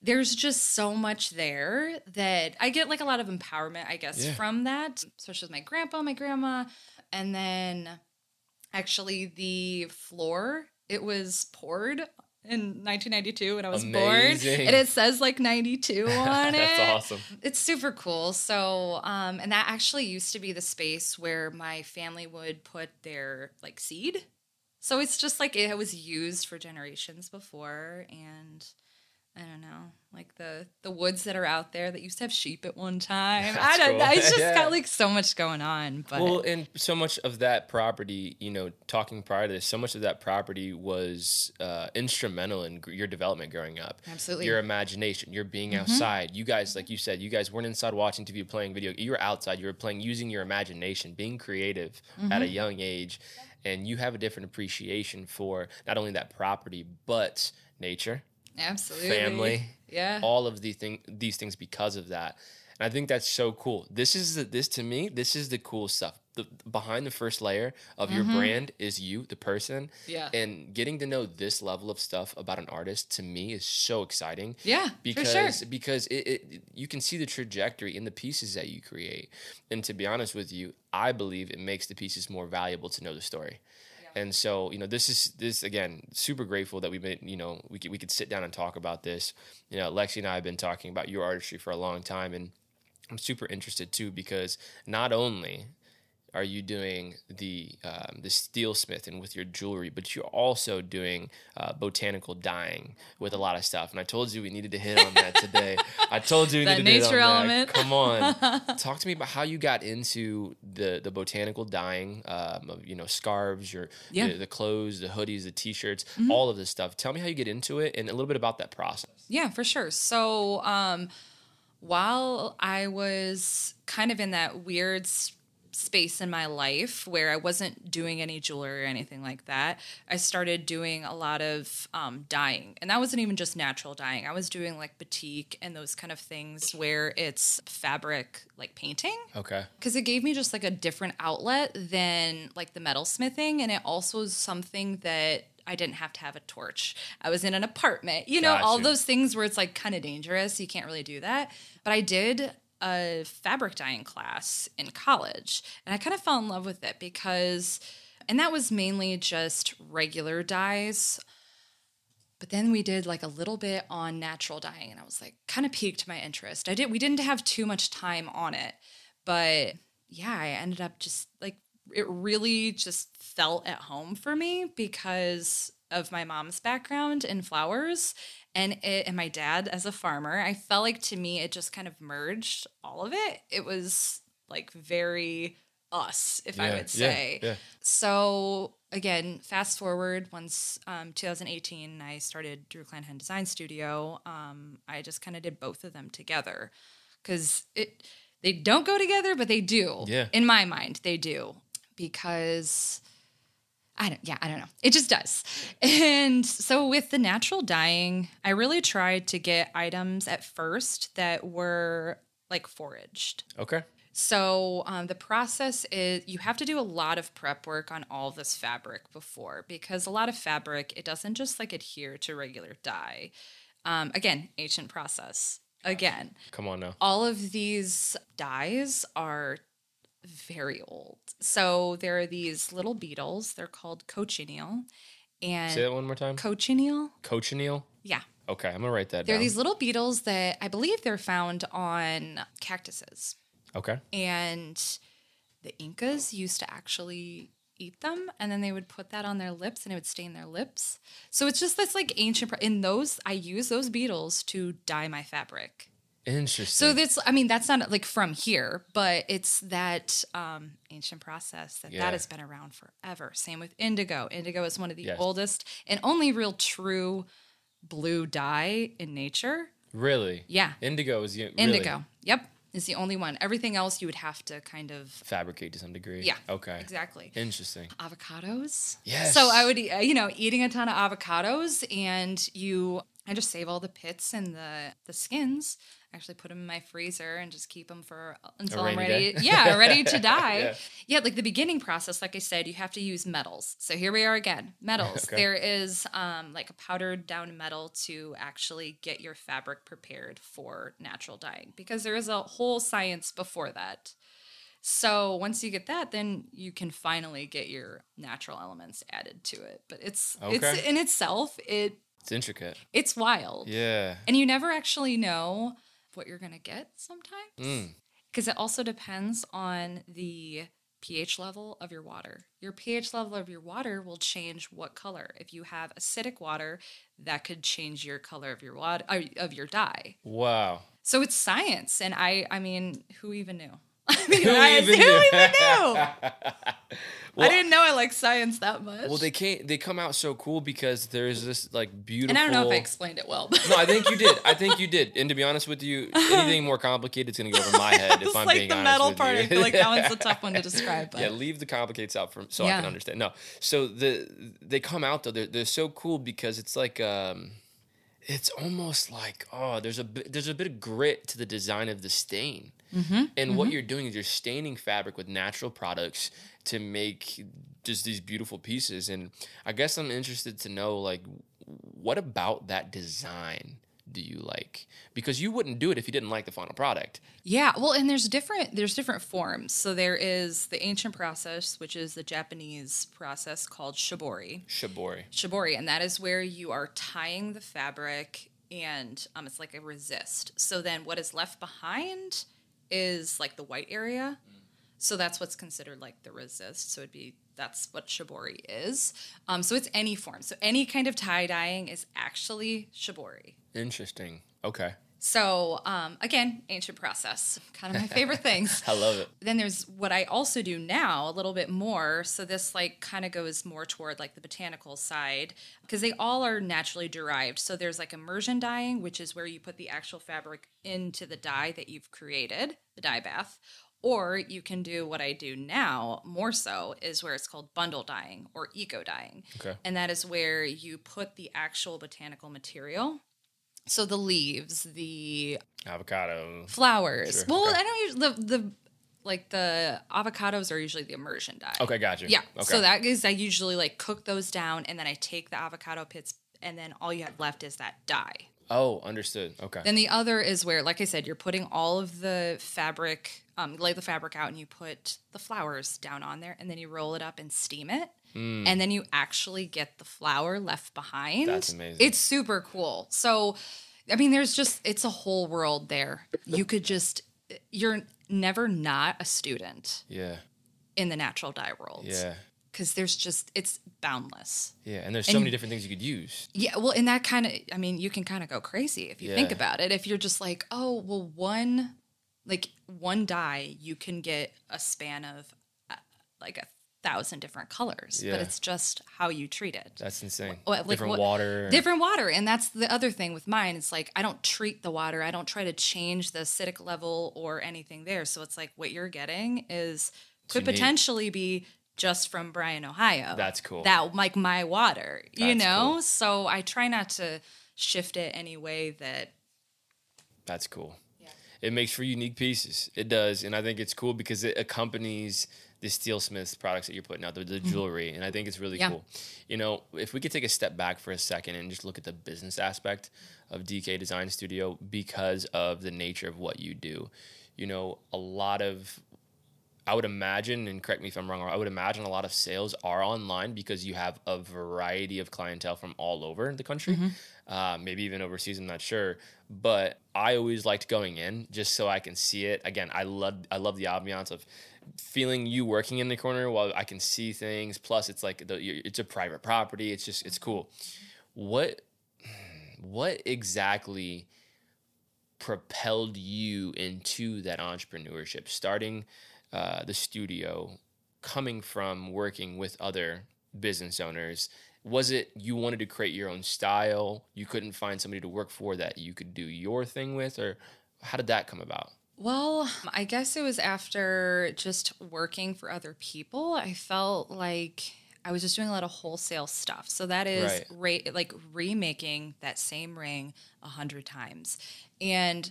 there's just so much there that i get like a lot of empowerment i guess Yeah. from that especially with my grandpa my grandma and then actually the floor it was poured in 1992 when i was born and it says like 92 (laughs) on it That's awesome. it's super cool. So, um, and that actually used to be the space where my family would put their like seed. So it's just like it was used for generations before and I don't know, like the the woods that are out there that used to have sheep at one time. (laughs) I don't cool. know. It's just (laughs) Yeah. got like so much going on. But Well, and so much of that property, you know, talking prior to this, so much of that property was uh, instrumental in your development growing up. Absolutely. Your imagination, your being outside. You guys, like you said, you guys weren't inside watching TV, playing video. You were outside. You were playing, using your imagination, being creative at a young age, and you have a different appreciation for not only that property but nature absolutely. family, Yeah. all of the thing, these things because of that. And I think that's so cool. This is the, this to me, this is the cool stuff. The behind the first layer of your mm-hmm. brand is you, the person. Yeah. And getting to know this level of stuff about an artist to me is so exciting. Yeah, for Because sure. because it, it you can see the trajectory in the pieces that you create. And to be honest with you, I believe it makes the pieces more valuable to know the story. And so, you know, this is this again, super grateful that we've been, you know, we could we could sit down and talk about this. You know, Lexi and I have been talking about your artistry for a long time and I'm super interested too because not only are you doing the um, the silversmith and with your jewelry, but you're also doing uh, botanical dyeing with a lot of stuff. And I told you we needed to hit on that today. I told you we (laughs) That needed to hit nature on that. element. Come on, (laughs) talk to me about how you got into the the botanical dyeing um, of you know scarves, your Yeah. Mm-hmm. the, the clothes, the hoodies, the t-shirts, all of this stuff. Tell me how you get into it and a little bit about that process. Yeah, for sure. So, um, while I was kind of in that weird space in my life where I wasn't doing any jewelry or anything like that, I started doing a lot of um, dyeing. And that wasn't even just natural dyeing, I was doing like batik and those kind of things where it's fabric like painting. Okay. because it gave me just like a different outlet than like the metal smithing and it also was something that i didn't have to have a torch. I was in an apartment you know all those things where it's like kind of dangerous you can't really do that. But i did a fabric dyeing class in college and i kind of fell in love with it because and that was mainly just regular dyes but then we did like a little bit on natural dyeing and I was like kind of piqued my interest. I did we didn't have too much time on it, but yeah, I ended up just like it really just felt at home for me because of my mom's background in flowers and it, and my dad as a farmer. I felt like to me it just kind of merged all of it. It was like very us, if I would say. yeah. So again, fast forward once um, 2018, I started Drew Kleinhen Design Studio. Um, I just kind of did both of them together because it they don't go together, but they do. Yeah. In my mind, they do because I don't. Yeah, I don't know. It just does. And so with the natural dyeing, I really tried to get items at first that were like foraged. Okay. So um, the process is you have to do a lot of prep work on all this fabric before because a lot of fabric it doesn't just like adhere to regular dye. Um, again, ancient process. Again, Come on now. all of these dyes are very old. So there are these little beetles. They're called cochineal, and Say that one more time. cochineal. Cochineal. Yeah, Okay, I'm gonna write that they're these little beetles that I believe they're found on cactuses. okay. and the Incas used to actually eat them and then they would put that on their lips and it would stain their lips. So it's just this like ancient pro- in those I use those beetles to dye my fabric. Interesting. So that's I mean that's not like from here, but it's that um ancient process that Yeah. that has been around forever. Same with indigo. Indigo is one of the Yes. oldest and only real true blue dye in nature. really, Yeah. indigo is really Indigo. Yep. Is the only one. Everything else you would have to kind of fabricate to some degree. Yeah. Okay. Exactly. Interesting. Avocados. Yes. So I would, uh, you know, eating a ton of avocados, and you, I just save all the pits and the the skins. Actually, put them in my freezer and just keep them for uh, until I'm ready. day? (laughs) Yeah, ready to (laughs) die. Yeah. yeah. like the beginning process. Like I said, you have to use metals. So here we are again. Metals. (laughs) Okay. There is um, like a powdered down metal to actually get your fabric prepared for natural dyeing because there is a whole science before that. So once you get that, then you can finally get your natural elements added to it. But it's it's in itself it It's intricate. it's wild, Yeah. and you never actually know what you're gonna get sometimes Mm. because it also depends on the pH level of your water. Your pH level of your water will change what color. If you have acidic water, that could change your color of your water uh, of your dye. Wow. So it's science, and I I mean, who even knew? (laughs) I mean, (laughs) Who I- even who knew? even knew? (laughs) Well, I didn't know I like science that much. Well, they can't. They come out so cool because there's this like beautiful. and I don't know if I explained it well. But no, I think you did. I think you did. And to be honest with you, anything more complicated is going to go over my head if I'm like being the honest metal with part. you. I feel like that one's a tough one to describe. But yeah, leave the complicates out from so I can understand. No, so the they come out though. They're they're so cool because it's like um, it's almost like oh, there's a bit, there's a bit of grit to the design of the stain. Mm-hmm. And what you're doing is you're staining fabric with natural products to make just these beautiful pieces. And I guess I'm interested to know like what about that design do you like? Because you wouldn't do it if you didn't like the final product. Yeah, well, and there's different there's different forms. So there is the ancient process, which is the Japanese process called shibori. Shibori. Shibori, and that is where you are tying the fabric and um, it's like a resist. So then what is left behind is like the white area. So that's what's considered like the resist. So it'd be that's what shibori is. Um, so it's any form. So any kind of tie dyeing is actually shibori. Interesting. Okay. So um, again, ancient process, kind of my favorite (laughs) things. I love it. Then there's what I also do now a little bit more. So this like kind of goes more toward like the botanical side because they all are naturally derived. So there's like immersion dyeing, which is where you put the actual fabric into the dye that you've created, the dye bath. Or you can do what I do now more so is where it's called bundle dyeing or eco dyeing. Okay. And that is where you put the actual botanical material. So the leaves, the Avocado. flowers. Sure, Well, okay. I don't usually the the like the avocados are usually the immersion dye. Okay, got you. Yeah. Okay. So that is I usually like cook those down and then I take the avocado pits and then all you have left is that dye. oh, understood. Okay. Then the other is where, like I said, you're putting all of the fabric, um, lay the fabric out, and you put the flowers down on there, and then you roll it up and steam it, and then you actually get the flower left behind. Mm. That's amazing. It's super cool. So, I mean, there's just it's a whole world there. You could just you're never not a student yeah. in the natural dye world. Yeah. Because there's just it's boundless. Yeah. And there's so And- many different things you could use. Yeah, well, and that kind of, I mean, you can kind of go crazy if you think about it. If you're just like, oh, well, one, like one dye, you can get a span of uh, like a thousand different colors, Yeah. but it's just how you treat it. That's insane. What- like different what- water. Different water. And that's the other thing with mine. It's like, I don't treat the water, I don't try to change the acidic level or anything there. So it's like, what you're getting is could unique. potentially be just from Bryan, Ohio. That's cool. That like my water, you know? cool. So I try not to shift it any way that That's cool. It makes for unique pieces. It does, and I think it's cool because it accompanies the silversmiths products that you're putting out, the, the jewelry, and I think it's really Mm-hmm. Yeah. cool. You know, if we could take a step back for a second and just look at the business aspect of DK Design Studio because of the nature of what you do. You know, a lot of I would imagine, and correct me if I'm wrong, I would imagine a lot of sales are online because you have a variety of clientele from all over the country, uh, maybe even overseas. I'm not sure, but I always liked going in just so I can see it. Again, I love I love the ambiance of feeling you working in the corner while I can see things. Plus, it's like the, it's a private property. It's just it's cool. What what exactly propelled you into that entrepreneurship starting uh, the studio coming from working with other business owners? Was it you wanted to create your own style? You couldn't find somebody to work for that you could do your thing with or how did that come about? Well, I guess it was after just working for other people. I felt like I was just doing a lot of wholesale stuff. So that is ra- like remaking that same ring a hundred times, and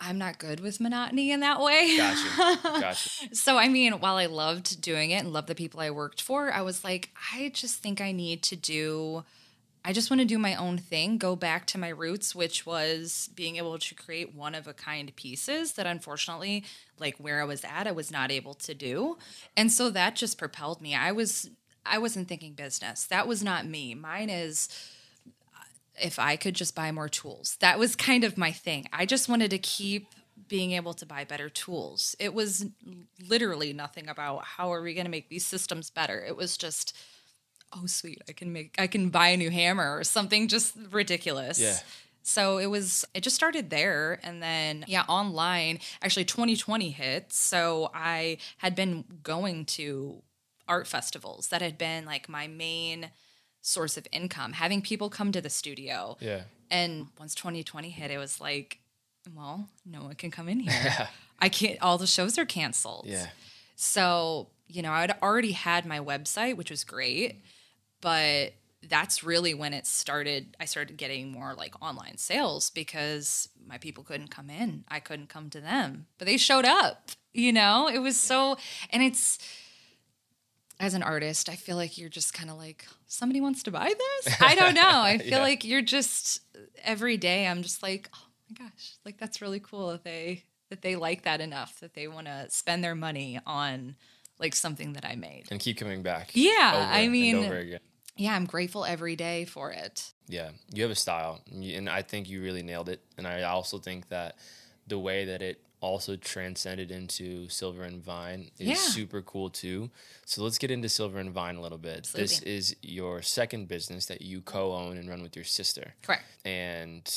I'm not good with monotony in that way. gotcha gotcha (laughs) So I mean, while I loved doing it and loved the people I worked for, I was like, I just think I need to do I just want to do my own thing, go back to my roots, which was being able to create one of a kind pieces that unfortunately, like where I was at, I was not able to do. And so that just propelled me. I was I wasn't thinking business. That was not me. Mine is if I could just buy more tools. That was kind of my thing. I just wanted to keep being able to buy better tools. It was literally nothing about how are we going to make these systems better. It was just oh sweet, I can make I can buy a new hammer or something just ridiculous. Yeah. So it was it just started there and then yeah, online. Actually 2020 hit. So I had been going to art festivals that had been like my main source of income, having people come to the studio. Yeah. And once 2020 hit, it was like, well, no one can come in (laughs) here. I can't, all the shows are canceled. Yeah. So, you know, I'd already had my website, which was great, but that's really when it started. I started getting more like online sales because my people couldn't come in. I couldn't come to them, but they showed up, you know? It was so, and it's, as an artist, I feel like you're just kind of like, somebody wants to buy this? (laughs) I don't know. I feel Yeah. like you're just every day I'm just like, oh my gosh, like that's really cool that they that they like that enough that they want to spend their money on like something that I made. And keep coming back. Yeah, I mean-. Yeah, I'm grateful every day for it. Yeah, you have a style, and I think you really nailed it. And I also think that the way that it also transcended into Silver and Vine is Yeah. super cool too. So let's get into Silver and Vine a little bit. This is your second business that you co-own and run with your sister, Correct. and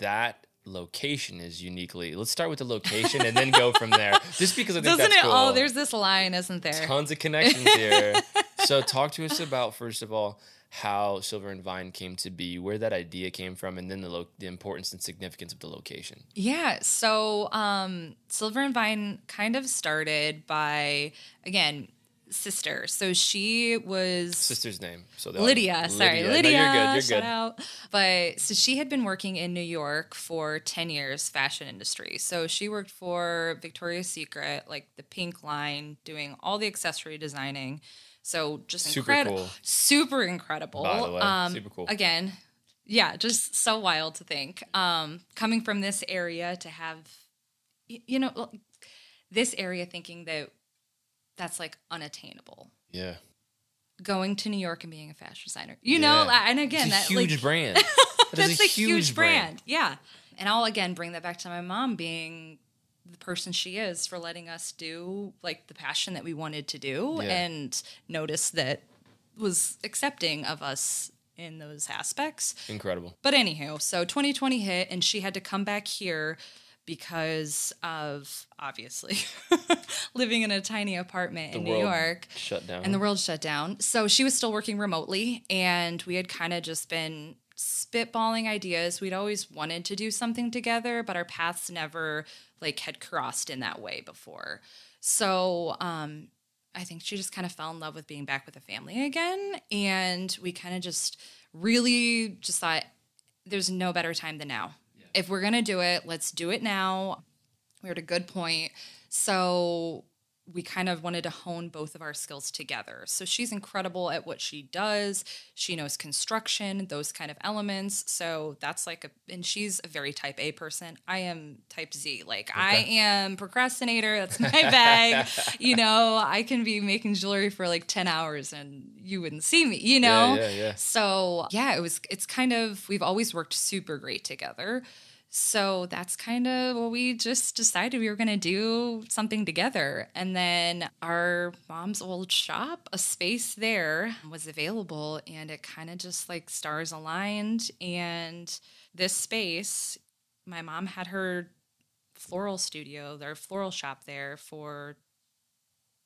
that location is uniquely. Let's start with the location and then go from there. (laughs) Just because I think Doesn't that's it? cool. Oh, there's this line, isn't there? tons of connections here. (laughs) so talk to us about first of all how Silver and Vine came to be, where that idea came from, and then the lo- the importance and significance of the location. Yeah. So um, Silver and Vine kind of started by again sister. So she was Sister's name. So the Lydia, sorry, No, Lydia. you're good. You're shout good. out. But so she had been working in New York for 10 years, fashion industry. So she worked for Victoria's Secret, like the pink line, doing all the accessory designing. So just Super incredible. cool. Super incredible. By the way, um, super cool. Again, yeah, just so wild to think. Um, coming from this area to have, you know, this area thinking that that's like unattainable Yeah. going to New York and being a fashion designer. You know, Yeah. and again, a that huge like brand. (laughs) That that's a, huge brand. Yeah. And I'll again bring that back to my mom being the person she is for letting us do like the passion that we wanted to do Yeah. and notice that was accepting of us in those aspects. Incredible. But anywho, so 2020 hit and she had to come back here because of obviously (laughs) living in a tiny apartment The in New York shut down. and the world shut down. So she was still working remotely, and we had kind of just been spitballing ideas. We'd always wanted to do something together, but our paths never like had crossed in that way before. So um, I think she just kind of fell in love with being back with the family again, and we kind of just really just thought there's no better time than now. If we're gonna do it, let's do it now. We're at a good point. So we kind of wanted to hone both of our skills together. So she's incredible at what she does. She knows construction, those kind of elements. So that's like a, and she's a very type A person. I am type Z. Like I am procrastinator. That's my bag. (laughs) you know, I can be making jewelry for like 10 hours and you wouldn't see me, you know? yeah, yeah. So yeah, it was, it's kind of, we've always worked super great together. So that's kind of what we just decided we were going to do something together. And then our mom's old shop, a space there was available and it kind of just like stars aligned. And this space, my mom had her floral studio, their floral shop there for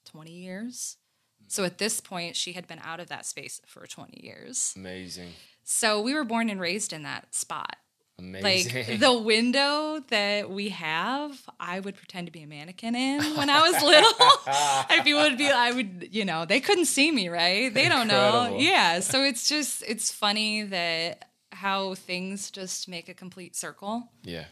20 years. Mm. So at this point, she had been out of that space for 20 years. Amazing. So we were born and raised in that spot Amazing. like the window that we have i would pretend to be a mannequin in when i was (laughs) little. (laughs) You would be i would you know they couldn't see me right? They don't know. Yeah so it's just it's funny that how things just make a complete circle. Yeah.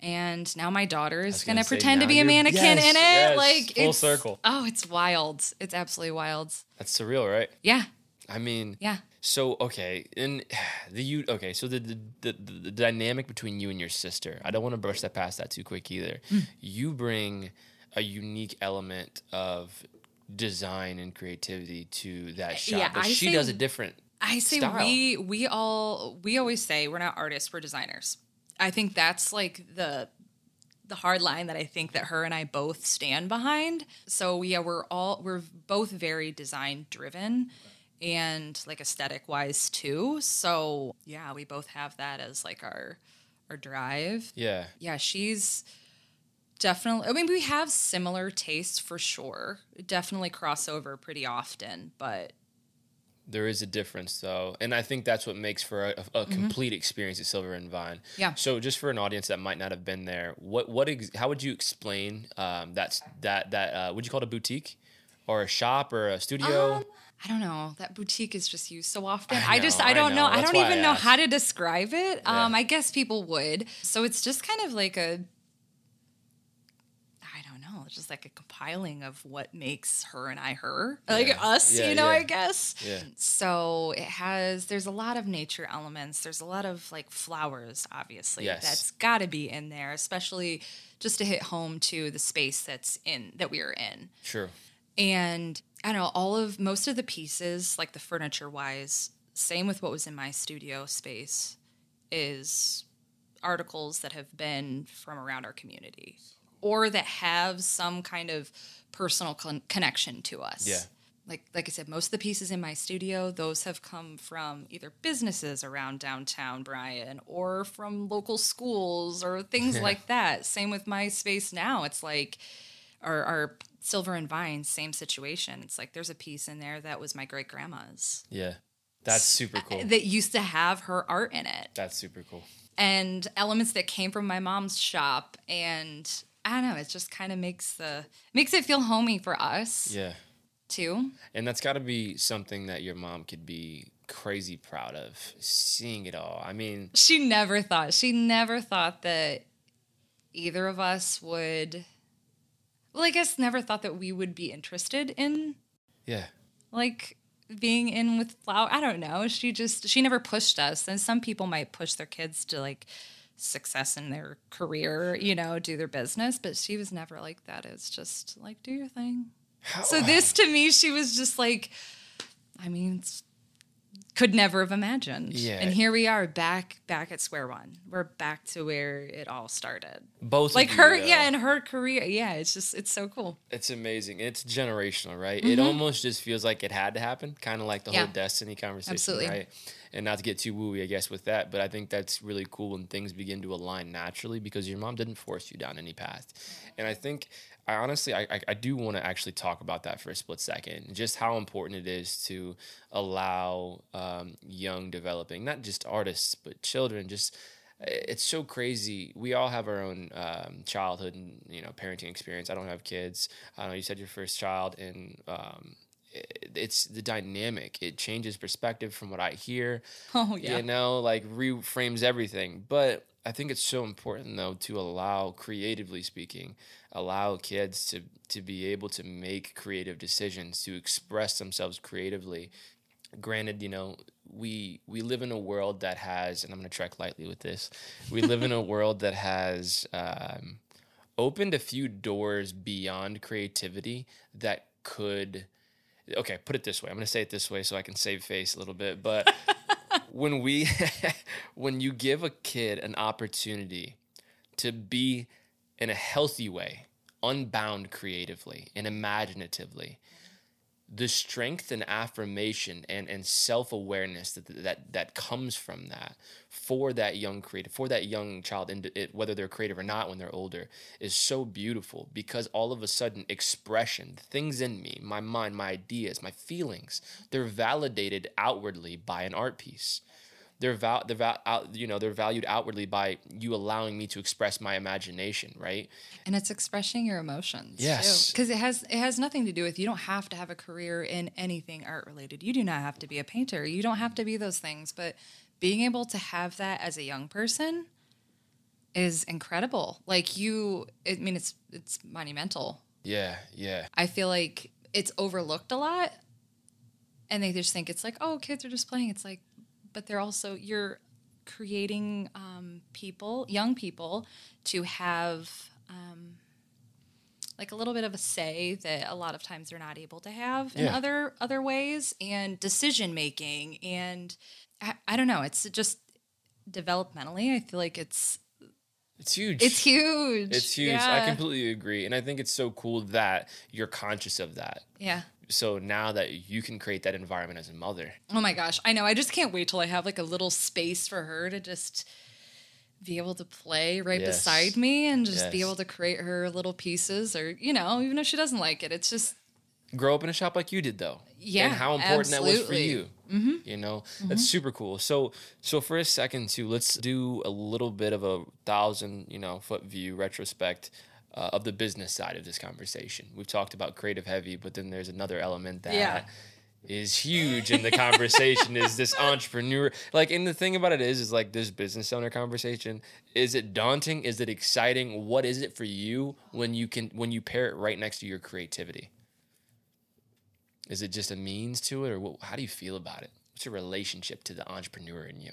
and now my daughter is gonna, gonna pretend to be a mannequin Yes, in it. yes, like full it's circle. oh it's wild. It's absolutely wild. That's surreal, right? yeah. I mean, yeah So okay, and (sighs) the you okay, so the the, the the dynamic between you and your sister. I don't want to brush that past that too quick either. Hmm. You bring a unique element of design and creativity to that shop, Yeah, but I she say- does a different. I say style. we we all we always say we're not artists, we're designers. I think that's like the the hard line that I think that her and I both stand behind. So yeah, we're all we're both very design driven and like aesthetic wise too. So yeah, we both have that as like our our drive. Yeah. Yeah, she's definitely I mean we have similar tastes for sure. Definitely cross over pretty often, but There is a difference, though, and I think that's what makes for a, a complete experience at Silver and Vine. Mm-hmm. Yeah. So, just for an audience that might not have been there, what what ex- how would you explain um, that's that that uh, would you call it a boutique or a shop or a studio? Um, I don't know. That boutique is just used so often. I I, just I I don't know. know. I don't even I know how to describe it. Yeah. Um, I guess people would. So it's just kind of like a I don't know, it's just like a compiling of what makes her and I her. Like us, Yeah, you know, yeah. I guess. Yeah. So it has there's a lot of nature elements. There's a lot of like flowers, obviously. Yes. That's gotta be in there, especially just to hit home to the space that's in that we are in. Sure. And I don't know, all of most of the pieces, like the furniture wise, same with what was in my studio space, is articles that have been from around our community or that have some kind of personal con- connection to us. Yeah. Like like I said, most of the pieces in my studio, those have come from either businesses around downtown Bryan or from local schools or things (laughs) Yeah. like that. Same with my space now. It's like our, our Silver and Vines, same situation. It's like there's a piece in there that was my great grandma's Yeah. That's super cool. that used to have her art in it That's super cool. and elements that came from my mom's shop. And I don't know, it just kind of makes the makes it feel homey for us Yeah. too. And that's got to be something that your mom could be crazy proud of, seeing it all. I mean, She never thought she never thought that either of us would. Well, I guess never thought that we would be interested in yeah. like being in with flower. I don't know. She just she never pushed us. And some people might push their kids to like success in their career, you know, do their business, but she was never like that. It's just like do your thing. How, So this to me, she was just like, I mean, it's, could never have imagined. Yeah. And here we are back back at square one. We're back to where it all started. both Like you, her, though. yeah, in her career, yeah. It's just it's so cool. It's amazing. It's generational, right? It almost just feels like it had to happen, kind of like the Mm-hmm. Yeah. whole destiny conversation, Absolutely. right? And not to get too wooey, I guess, with that, but I think that's really cool when things begin to align naturally because your mom didn't force you down any path. And I think, I honestly, I, I, do want to actually talk about that for a split second, just how important it is to allow um, young developing, not just artists, but children, just it's so crazy. We all have our own um, childhood and you know parenting experience. I don't have kids. I don't know you said your first child, and um, it, it's the dynamic. It changes perspective from what I hear. (laughs) Oh yeah. You know, like reframes everything. But I think it's so important though to allow, creatively speaking, allow kids to to be able to make creative decisions, to express themselves creatively. Granted you know we we live in a world that has and i'm going to tread lightly with this we live in a (laughs) world that has um, opened a few doors beyond creativity that could okay put it this way i'm going to say it this way so i can save face a little bit but (laughs) when we (laughs) when you give a kid an opportunity to be in a healthy way unbound creatively and imaginatively the strength and affirmation and, and self-awareness that, that that comes from that for that young creative for that young child and it, whether they're creative or not when they're older is so beautiful because all of a sudden expression things in me my mind my ideas my feelings they're validated outwardly by an art piece they're val- they're val- out, you know they're valued outwardly by you allowing me to express my imagination right? And it's expressing your emotions Yes. because it has it has nothing to do with you don't have to have a career in anything art related. You do not have to be a painter. You don't have to be those things. But being able to have that as a young person is incredible. Like you i mean it's it's monumental. Yeah yeah. I feel like it's overlooked a lot. And they just think it's like oh kids are just playing. It's like but they're also you're creating um, people young people to have um, like a little bit of a say that a lot of times they're not able to have in Yeah. other other ways and decision making and I, I don't know it's just developmentally i feel like it's It's huge. It's huge. It's huge. Yeah. I completely agree. And I think it's so cool that you're conscious of that. Yeah. So now that you can create that environment as a mother. Oh my gosh. I know. I just can't wait till I have like a little space for her to just be able to play right Yes. beside me and just be able to create her little pieces or, you know, even if she doesn't like it. It's just, Grow up in a shop like you did though. Yeah, And how important that was for you. Mm-hmm. You know, that's super cool. So so for a second too, let's do a little bit of a thousand, you know, foot view retrospect uh, of the business side of this conversation. We've talked about creative heavy, but then there's another element that Yeah. is huge in the conversation is this entrepreneur. Like and the thing about it is is like this business owner conversation is it daunting? Is it exciting? What is it for you when you can when you pair it right next to your creativity? Is it just a means to it or what, how do you feel about it? What's your relationship to the entrepreneur in you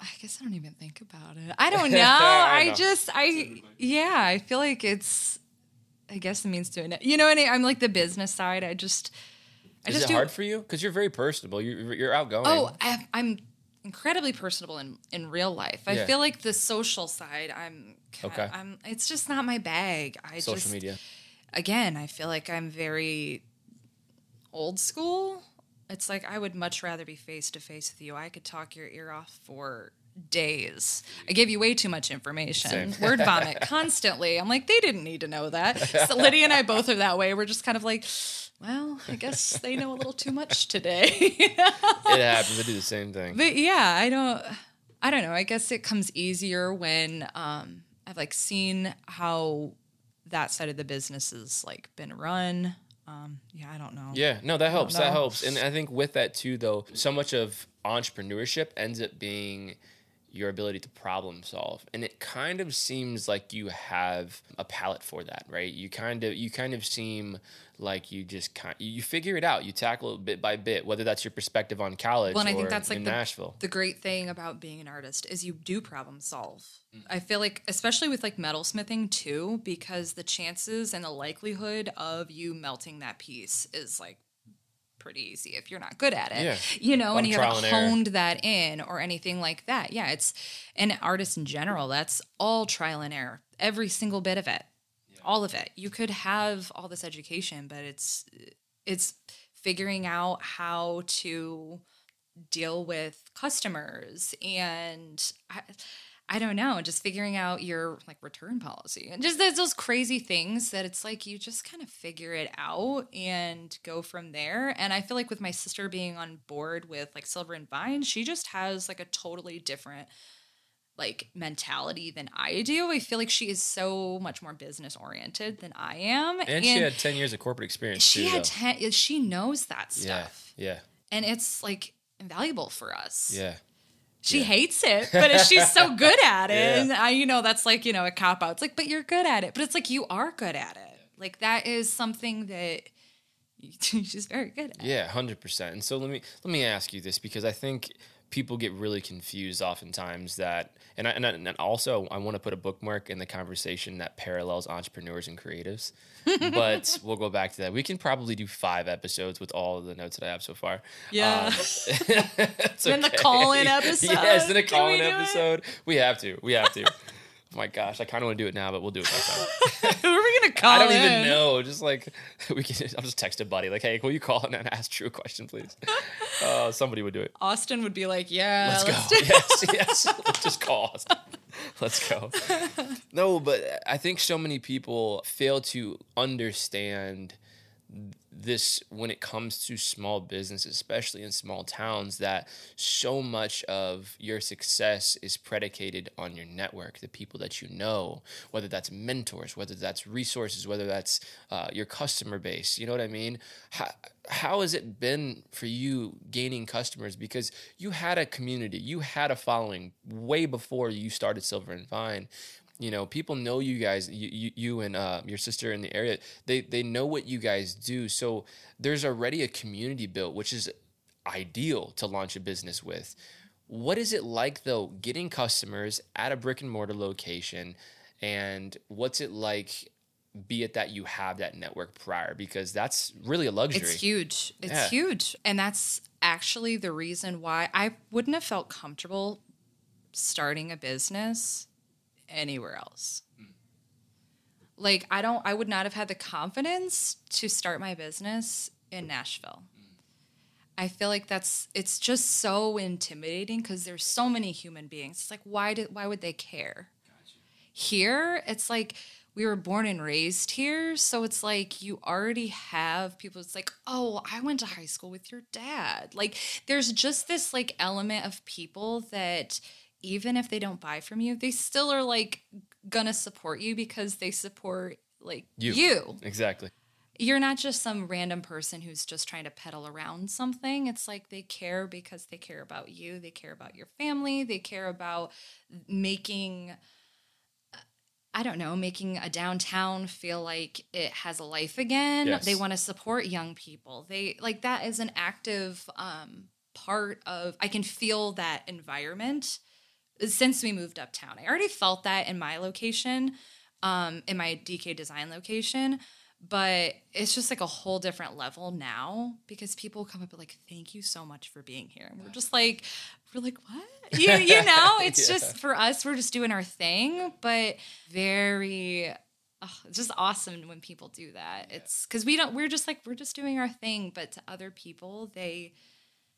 I guess I don't even think about it. I don't (laughs) know. I I, know. just, I, yeah, I feel like it's, I guess it means to it. You know, what I mean? I'm like the business side. I just, I is just it do, hard for you because you're very personable you're, you're outgoing Oh, I, I'm incredibly personable in, in real life. I Yeah. feel like the social side, I'm, kind Okay. I'm, it's just not my bag. I social just, media again, I feel like I'm very old school. It's like I would much rather be face to face with you. I could talk your ear off for days. I gave you way too much information. (laughs) Word vomit constantly. I'm like, they didn't need to know that. So Lydia and I both are that way. We're just kind of like, well, I guess they know a little too much today. (laughs) it happens i do the same thing But yeah, I don't I don't know. I guess it comes easier when um I've like seen how that side of the business has like been run. Um yeah, I don't know. Yeah, no, that helps. That helps. And I think with that too, though, so much of entrepreneurship ends up being your ability to problem solve and it kind of seems like you have a palette for that right you kind of you kind of seem like you just kind you figure it out you tackle it bit by bit whether that's your perspective on college Well, and I think that's like the, nashville the great thing about being an artist is you do problem solve. Mm. I feel like, especially with like metalsmithing too, because the chances and the likelihood of you melting that piece is like pretty easy if you're not good at it. Yeah. You know, and you haven't and error. honed that in or anything like that. Yeah, it's an artist in general, that's all trial and error. Every single bit of it. All of it. You could have all this education, but it's it's figuring out how to deal with customers and I, I don't know, just figuring out your like return policy and just those crazy things that it's like you just kind of figure it out and go from there. And I feel like with my sister being on board with like Silver and Vine, she just has like a totally different like mentality than I do. I feel like she is so much more business oriented than I am. and, she had 10 years of corporate experience she too had though. 10 she knows that yeah stuff yeah and it's like invaluable for us yeah she yeah. hates it (laughs) but she's so good at it Yeah. and i you know that's like you know a cop out it's like but you're good at it but it's like you are good at it like that is something that (laughs) she's very good at Yeah, hundred percent. And so let me let me ask you this because I think people get really confused oftentimes that, and I, and, I, and also I want to put a bookmark in the conversation that parallels entrepreneurs and creatives. (laughs) but we'll go back to that. We can probably do five episodes with all of the notes that I have so far. Yeah. Um, (laughs) (laughs) Then the okay. call-in episode. yes, then a call-in we do it? episode. We have to. We have to. Oh my gosh, I kind of want to do it now, but we'll do it next time. (laughs) who are we gonna call I don't in? even know. Just like (laughs) we can, I'll just text a buddy like, "Hey, will you call and ask Drew a question, please?" (laughs) Uh, somebody would do it. austin would be like yeah Let's, let's go. yes, yes. Let's just call. us. Let's go. No, but I think so many people fail to understand this when it comes to small business, especially in small towns, that so much of your success is predicated on your network, the people that you know, whether that's mentors, whether that's resources, whether that's uh, your customer base. You know what I mean? How, how has it been for you gaining customers? Because you had a community, you had a following way before you started Silver and Vine you know people know you guys you, you, you and uh, your sister in the area they they know what you guys do so there's already a community built which is ideal to launch a business with what is it like though getting customers at a brick and mortar location and what's it like be it that you have that network prior because that's really a luxury It's huge. It's Yeah. huge. And that's actually the reason why I wouldn't have felt comfortable starting a business anywhere else. Like I don't I would not have had the confidence to start my business in Nashville. I feel like that's it's just so intimidating because there's so many human beings. It's like why did why would they care? Here, it's like we were born and raised here, so it's like you already have people. It's like, oh, I went to high school with your dad. Like, there's just this like element of people that even if they don't buy from you, they still are like gonna support you because they support like You. you Exactly. you're not just some random person who's just trying to peddle around something. It's like they care because they care about you. They care about your family. They care about making, I don't know, making a downtown feel like it has a life again. Yes. They want to support young people. They like that is an active um, part of, I can feel that environment since we moved uptown. I already felt that in my location, um, in my DK design location, but it's just like a whole different level now because people come up and like, thank you so much for being here. And we're just like, we're like, what? (laughs) You, you know, (laughs) it's Yeah. just for us, we're just doing our thing, but very. Oh, it's just awesome when people do that. It's because we don't. We're just like we're just doing our thing, but to other people, they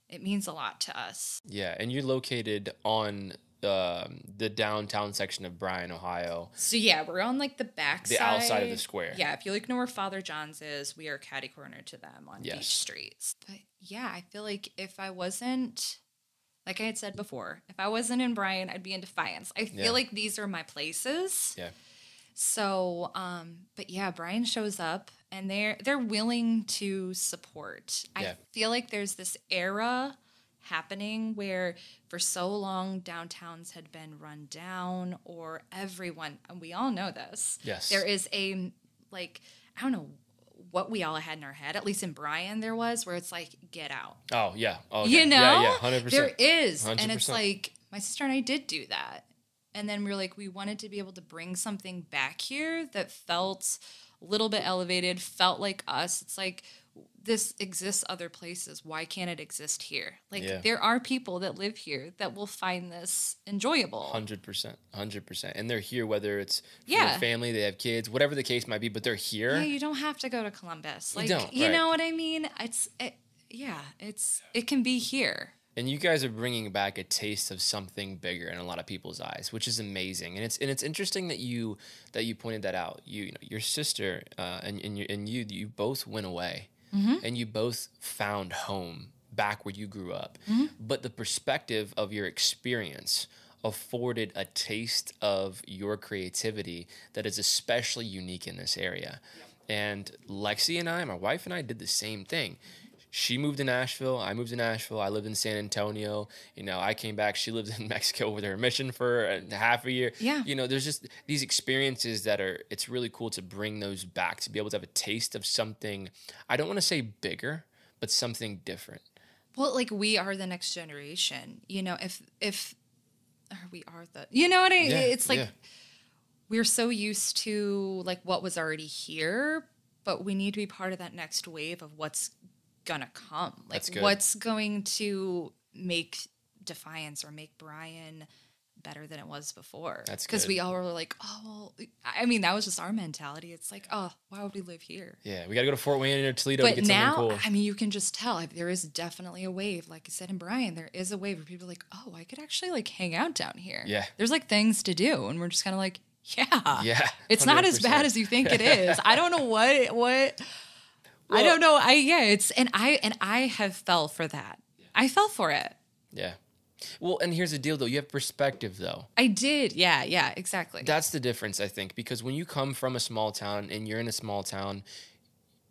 it means a lot to us. Yeah, and you're located on um, the downtown section of Bryan, Ohio. So yeah, we're on like the back The outside of the square. Yeah, if you like know where Father John's is, we are catty corner to them on Yes. Beach Streets. But yeah, I feel like if I wasn't like I had said before, if I wasn't in Bryan, I'd be in Defiance. I feel Yeah. like these are my places. Yeah. So, um, but yeah, Bryan shows up and they're they're willing to support. Yeah. I feel like there's this era happening where for so long downtowns had been run down or everyone and we all know this. Yes. There is a like I don't know what we all had in our head, at least in Bryan there was, where it's like, get out. Oh yeah. Oh, okay. You know, Yeah, yeah. Hundred there percent. is, and it's like my sister and I did do that, and then we were like, we wanted to be able to bring something back here that felt a little bit elevated, felt like us. It's like this exists other places. Why can't it exist here? Like Yeah. there are people that live here that will find this enjoyable. Hundred percent, hundred percent, and they're here whether it's Yeah. their family, they have kids, whatever the case might be, but they're here. Yeah, you don't have to go to Columbus. You Like don't, you right. know what I mean? It's it, yeah, it's it can be here. and you guys are bringing back a taste of something bigger in a lot of people's eyes, which is amazing. And it's and it's interesting that you that you pointed that out. You, you know, your sister uh, and and you and you you both went away, Mm-hmm. and you both found home back where you grew up. Mm-hmm. But the perspective of your experience afforded a taste of your creativity that is especially unique in this area. And Lexi and I, my wife and I, did the same thing she moved to Nashville. I moved to Nashville. I lived in San Antonio. You know, I came back. She (laughs) lived in Mexico with her mission for a half a year. Yeah. You know, there's just these experiences that are, it's really cool to bring those back, to be able to have a taste of something, I don't want to say bigger, but something different. Well, like we are the next generation. You know, if if or we are the you know what I Yeah, it's like yeah. we're so used to like what was already here, but we need to be part of that next wave of what's gonna come. Like what's going to make Defiance or make Bryan better than it was before. That's because we all were like, oh, well, I mean, that was just our mentality. It's like, oh, why would we live here? Yeah. We got to go to Fort Wayne or Toledo to but get now, cool. I mean, you can just tell like, there is definitely a wave. Like I said in Bryan, there is a wave where people are like, oh, I could actually like hang out down here. Yeah. There's like things to do. And we're just kind of like, yeah. Yeah. It's not as bad as you think it is. I don't know what, what, I don't know. I, yeah, it's, and I, and I have fell for that. I fell for it. Yeah. Well, and here's the deal though. You have perspective though. I did. Yeah. Yeah, exactly. That's the difference, I think, because when you come from a small town and you're in a small town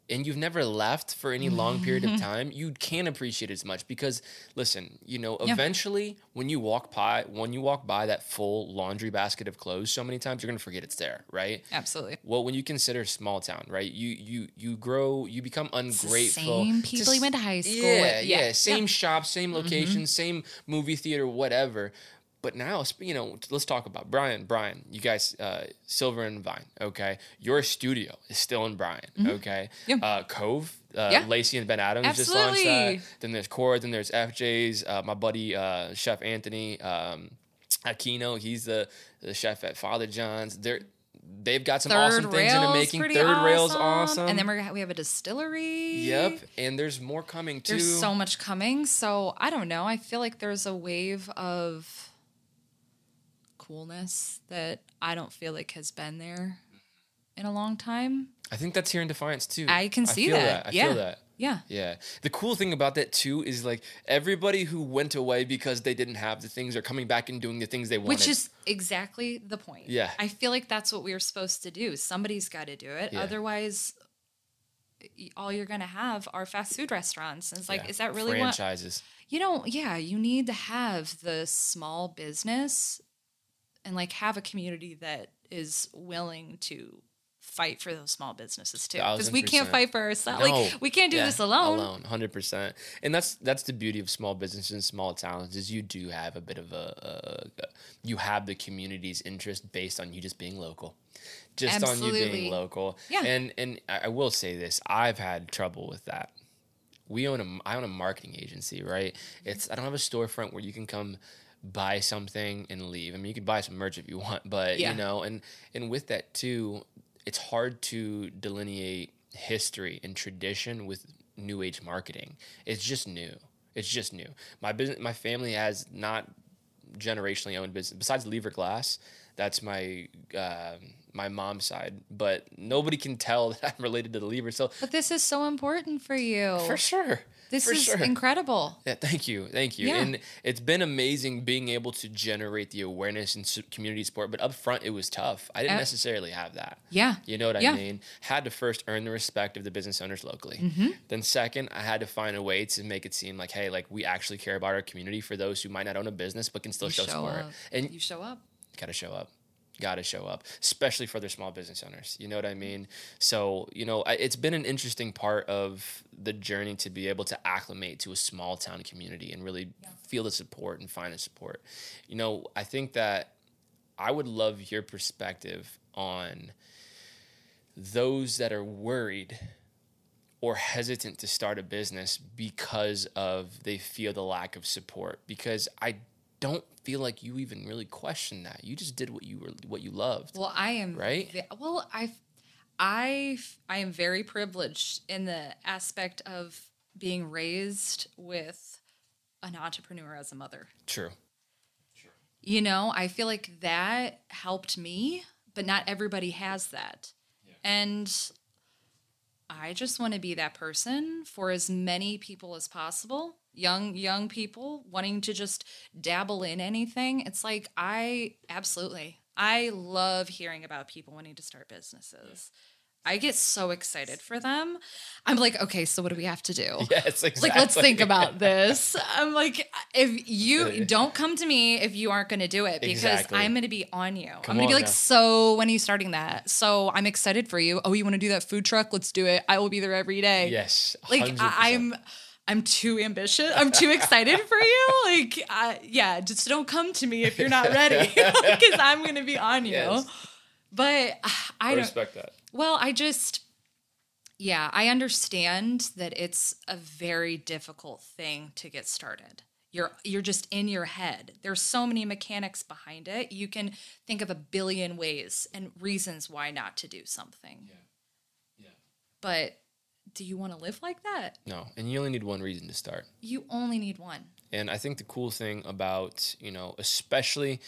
and you've never left for any long period of time, you can't appreciate it as much because listen, you know, Yeah. eventually when you walk by when you walk by that full laundry basket of clothes so many times you're to forget it's there, right? Absolutely. Well, when you consider small town, right? You you you grow, you become ungrateful. same to people you went to high school yeah, with. yeah, Yeah. Same Yeah. Mm-hmm. shop, same location, same movie theater, whatever. But now, you know, let's talk about Bryan. Bryan, you guys, uh, Silver and Vine, okay? Your studio is still in Bryan, okay? Mm-hmm. Yeah. Uh, Cove, uh, Yeah. Lacey and Ben Adams just launched that. Then there's Core, then there's FJ's, uh, my buddy uh, Chef Anthony. Um, Aquino, he's the, the chef at Father John's. They're they've got some Third awesome things in the making. Third rail's awesome. And then we're, we have a distillery. Yep, and there's more coming too. There's so much coming. So I don't know. I feel like there's a wave of coolness that I don't feel like has been there in a long time. I think that's here in Defiance too. I can see feel that. I yeah. feel that. Yeah. Yeah. The cool thing about that too is like everybody who went away because they didn't have the things are coming back and doing the things they wanted. Which is exactly the point. Yeah. I feel like that's what we were supposed to do. Somebody's got to do it. Yeah. Otherwise, all you're going to have are fast food restaurants. And it's like, Yeah. is that really what? franchises? You know, yeah, you need to have the small business and like have a community that is willing to fight for those small businesses too. Because we can't fight for ourselves. No. Like we can't do Yeah, this alone. Alone, hundred percent. And that's that's the beauty of small businesses and small towns is you do have a bit of a, a, a you have the community's interest based on you just being local, just on you being local. Yeah. And and I I will say this, I've had trouble with that. We own a I own a marketing agency, right? It's I don't have a storefront where you can come buy something and leave. I mean, you could buy some merch if you want, but Yeah. you know, and and with that too, it's hard to delineate history and tradition with new age marketing. It's just new. It's just new. My business, my family has not generationally owned business besides Lever Glass. That's my uh, my mom's side, but nobody can tell (laughs) that I'm related to the Lever. So But this is so important for you. for sure, this for is sure. incredible. Yeah, thank you, thank you. Yeah. And it's been amazing being able to generate the awareness and community support. But up front, it was tough. I didn't Uh, necessarily have that. Yeah. You know what I mean? Had to first earn the respect of the business owners locally. Mm-hmm. Then second, I had to find a way to make it seem like, hey, like we actually care about our community for those who might not own a business but can still You show, show support. up. And You show up. gotta show up gotta show up especially for their small business owners you know what i mean? So you know it's been an interesting part of the journey to be able to acclimate to a small town community and really feel the support and find the support. You know i think that i would love your perspective on those that are worried or hesitant to start a business because of they feel the lack of support because i don't feel like you even really question that you just did what you were what you loved Well, I am Right? ve- well, I, I, I am very privileged in the aspect of being raised with an entrepreneur as a mother. true You know, I feel like that helped me, but not everybody has that. And I just want to be that person for as many people as possible. Young young people wanting to just dabble in anything. It's like I absolutely. I love hearing about people wanting to start businesses. I get so excited for them. I'm like, okay, so what do we have to do? (laughs) yes exactly. Like, let's think about this. I'm like, if you don't come to me if you aren't going to do it, because Exactly. I'm going to be on you. Come I'm going to be like, now. so when are you starting that? So I'm excited for you. Oh, you want to do that food truck? Let's do it. I will be there every day. yes Like 100%. I, I'm, I'm too ambitious. I'm too excited for you. (laughs) Like, I, yeah, just don't come to me if you're not ready, (laughs) because I'm going to be on you. Yes. But uh, I I respect that Well, I just, yeah, I understand that it's a very difficult thing to get started. You're you're just in your head. There's so many mechanics behind it. You can think of a billion ways and reasons why not to do something. Yeah. Yeah. But do you want to live like that? no and you only need one reason to start You only need one. And I think the cool thing about, you know, especially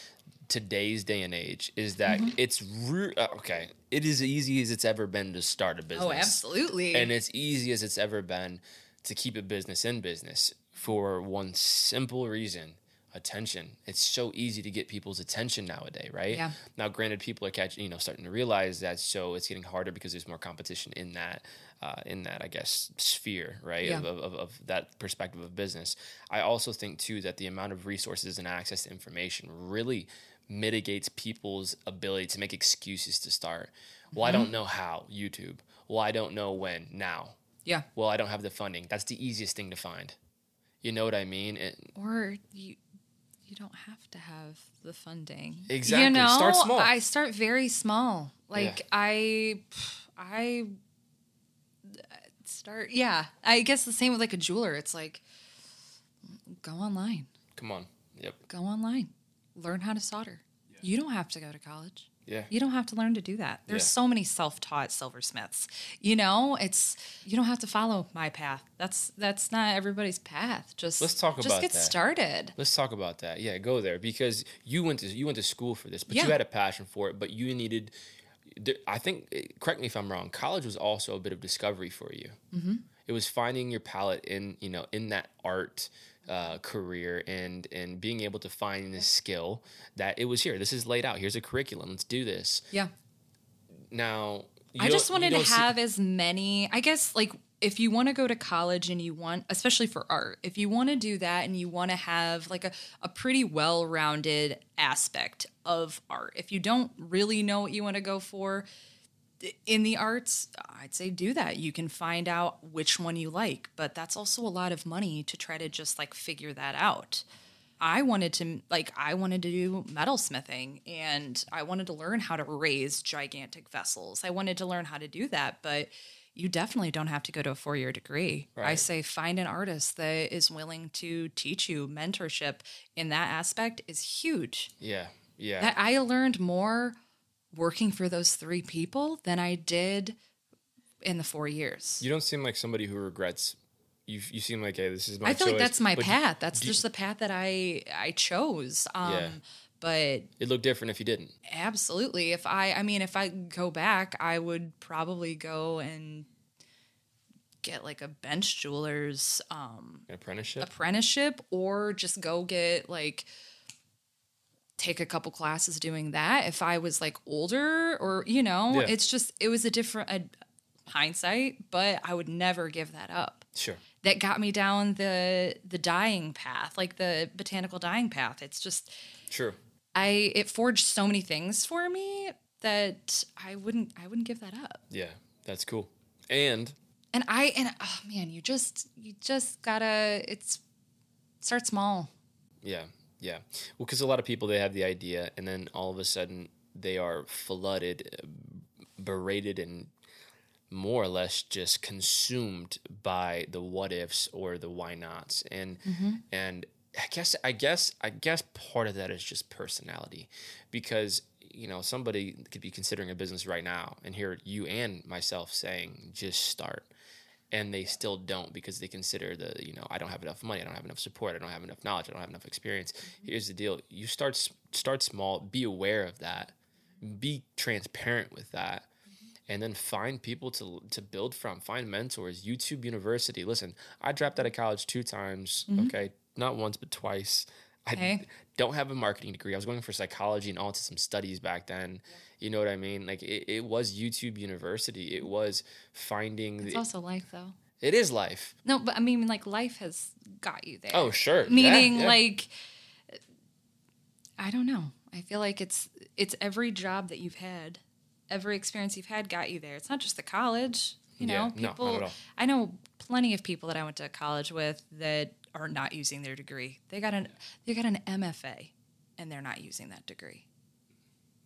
today's day and age is that Mm-hmm. it's re- uh, okay, it is easy as it's ever been to start a business. Oh, absolutely. And it's easy as it's ever been to keep a business in business for one simple reason attention. It's so easy to get people's attention nowadays, right? Yeah. Now, granted, people are catching, you know, starting to realize that, so it's getting harder because there's more competition in that, uh, in that, I guess, sphere, right? Yeah. Of, of, of, that perspective of business. I also think too that the amount of resources and access to information really mitigates people's ability to make excuses to start. Well, I don't know how. YouTube. Well, I don't know when. Now. yeah. Well, I don't have the funding. That's the easiest thing to find. You know what I mean? It, Or you you don't have to have the funding. Exactly. You know, Start small. I start very small. Like Yeah. I I start yeah. I guess the same with like a jeweler. It's like go online. come on. Yep. Go online. learn how to solder. You don't have to go to college. Yeah. You don't have to learn to do that. There's Yeah. so many self-taught silversmiths. You know, it's you don't have to follow my path. That's that's not everybody's path. Just Let's talk just about get that. started. Let's talk about that. Yeah, go there because you went to you went to school for this, but you had a passion for it. But you needed. I think. Correct me if I'm wrong. College was also a bit of discovery for you. Mm-hmm. It was finding your palette in you know in that art uh, career and and being able to find this skill that it was here. This is laid out. Here's a curriculum. Let's do this. Yeah. Now. I just wanted to don't see- have as many, I guess, like if you want to go to college and you want, especially for art, if you want to do that and you want to have like a, a pretty well rounded aspect of art, if you don't really know what you want to go for in the arts, I'd say do that. You can find out which one you like, but that's also a lot of money to try to just like figure that out. I wanted to like I wanted to do metalsmithing and I wanted to learn how to raise gigantic vessels. I wanted to learn how to do that, but you definitely don't have to go to a four-year degree. I say find an artist that is willing to teach you. Mentorship in that aspect is huge. Yeah. Yeah. That I learned more working for those three people than I did in the 4 years. you don't seem like somebody who regrets. You you seem like hey, this is my. I feel like that's my path. That's do you- just the path that I I chose. Um Yeah. but It looked different if you didn't. absolutely if I I mean if I go back, I would probably go and get like a bench jeweler's um apprenticeship. apprenticeship or just go get like take a couple classes doing that if i was like older or you know Yeah. it's just it was a different a, hindsight but i would never give that up Sure. that got me down the the dyeing path like the botanical dyeing path it's just True. i it forged so many things for me that i wouldn't i wouldn't give that up Yeah, that's cool. And and i and oh man you just you just gotta it's start small yeah, yeah. Well, because a lot of people they have the idea, and then all of a sudden they are flooded, uh, berated, and more or less just consumed by the what ifs or the why nots, and and I guess I guess I guess part of that is just personality, because you know somebody could be considering a business right now and hear you and myself saying just start and they still don't because they consider the you know I don't have enough money, I don't have enough support, I don't have enough knowledge, I don't have enough experience. Mm-hmm. Here's the deal: you start start small, be aware of that, be transparent with that, and then find people to to build from. Find mentors. YouTube University. Listen, I dropped out of college two times. Mm-hmm. Okay, not once but twice. I Okay. don't have a marketing degree. I was going for psychology and autism studies back then. You know what I mean? Like it, it was YouTube University. It was finding it's the. also life though It is life. No, but I mean, like life has got you there. Oh, sure. Meaning, yeah. like, I don't know. I feel like it's it's every job that you've had, every experience you've had got you there. It's not just the college. You Yeah, know, no, not people. at all. I know plenty of people that I went to college with that are not using their degree. They got an they got an MFA, and they're not using that degree.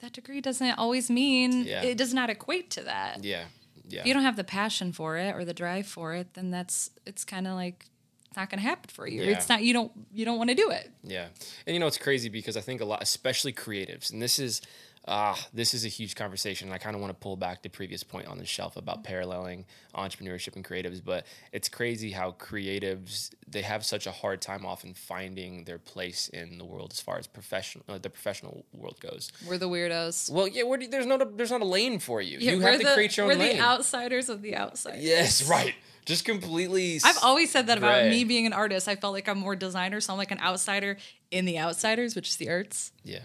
That degree doesn't always mean Yeah. it does not equate to that Yeah. Yeah. if you don't have the passion for it or the drive for it, then that's it's kind of like it's not going to happen for you. Yeah. It's not you don't you don't want to do it. Yeah, and you know it's crazy because I think a lot, especially creatives, and this is, ah, this is a huge conversation. I kind of want to pull back the previous point on the shelf about paralleling entrepreneurship and creatives, but it's crazy how creatives they have such a hard time often finding their place in the world as far as professional, uh, the professional world goes. We're the weirdos. Well, yeah, do, there's not there's not a lane for you. you we're have to the, create your own. we're lane. the outsiders of the outsiders. yes, right. Just completely. I've always said that about Right. me being an artist. I felt like I'm more designer, so I'm like an outsider in the outsiders, which is the arts. yeah.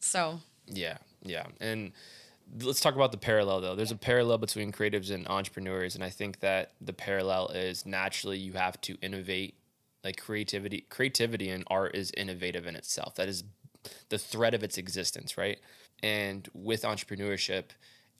So Yeah, yeah. And let's talk about the parallel though. There's a parallel between creatives and entrepreneurs, and I think that the parallel is naturally you have to innovate. Like creativity, creativity and art is innovative in itself. That is the thread of its existence, right? And with entrepreneurship,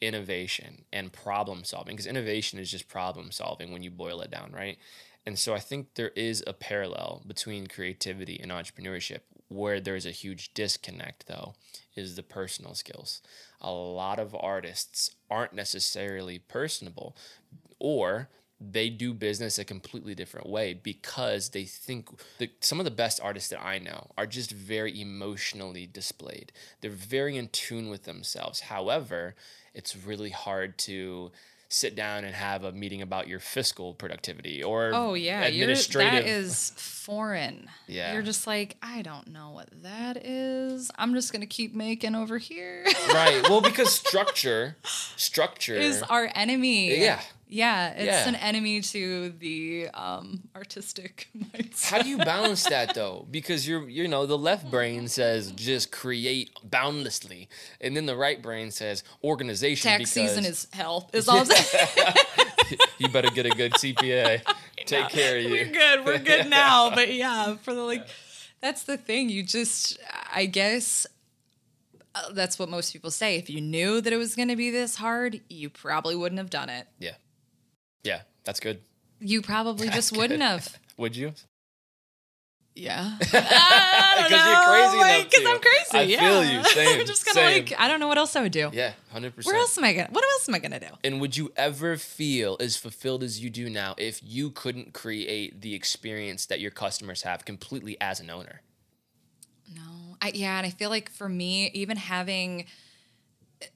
innovation and problem solving, because innovation is just problem solving when you boil it down, right? And so I think there is a parallel between creativity and entrepreneurship. Where there's a huge disconnect, though, is the personal skills. A lot of artists aren't necessarily personable, or they do business a completely different way because they think the, some of the best artists that I know are just very emotionally displayed. They're very in tune with themselves. However, it's really hard to sit down and have a meeting about your fiscal productivity or Oh yeah, you're, administrative that is foreign. Yeah. you're just like I don't know what that is. I'm just gonna keep making over here. right. Well, because (laughs) structure, structure is our enemy. Yeah. Yeah, it's Yeah. an enemy to the um, artistic (laughs) mindset. How do you balance that though? Because you're you know the left brain says just create boundlessly, and then the right brain says organization. Tax because season is hell. (laughs) Is all (laughs) you better get a good CPA. Take care of you. We're good. We're good now. But yeah, for the like, that's the thing. You just, I guess, uh, that's what most people say. If you knew that it was going to be this hard, you probably wouldn't have done it. Yeah, yeah, that's good. You probably That's just wouldn't good. have. (laughs) Would you? Yeah. (laughs) Because you're crazy enough Because to. I'm crazy. I yeah. feel you. (laughs) Same. I'm just kind of like, I don't know what else I would do. Yeah, 100%. Where else am I gonna? What else am I gonna do? And would you ever feel as fulfilled as you do now if you couldn't create the experience that your customers have completely as an owner? No, I, yeah, and I feel like for me, even having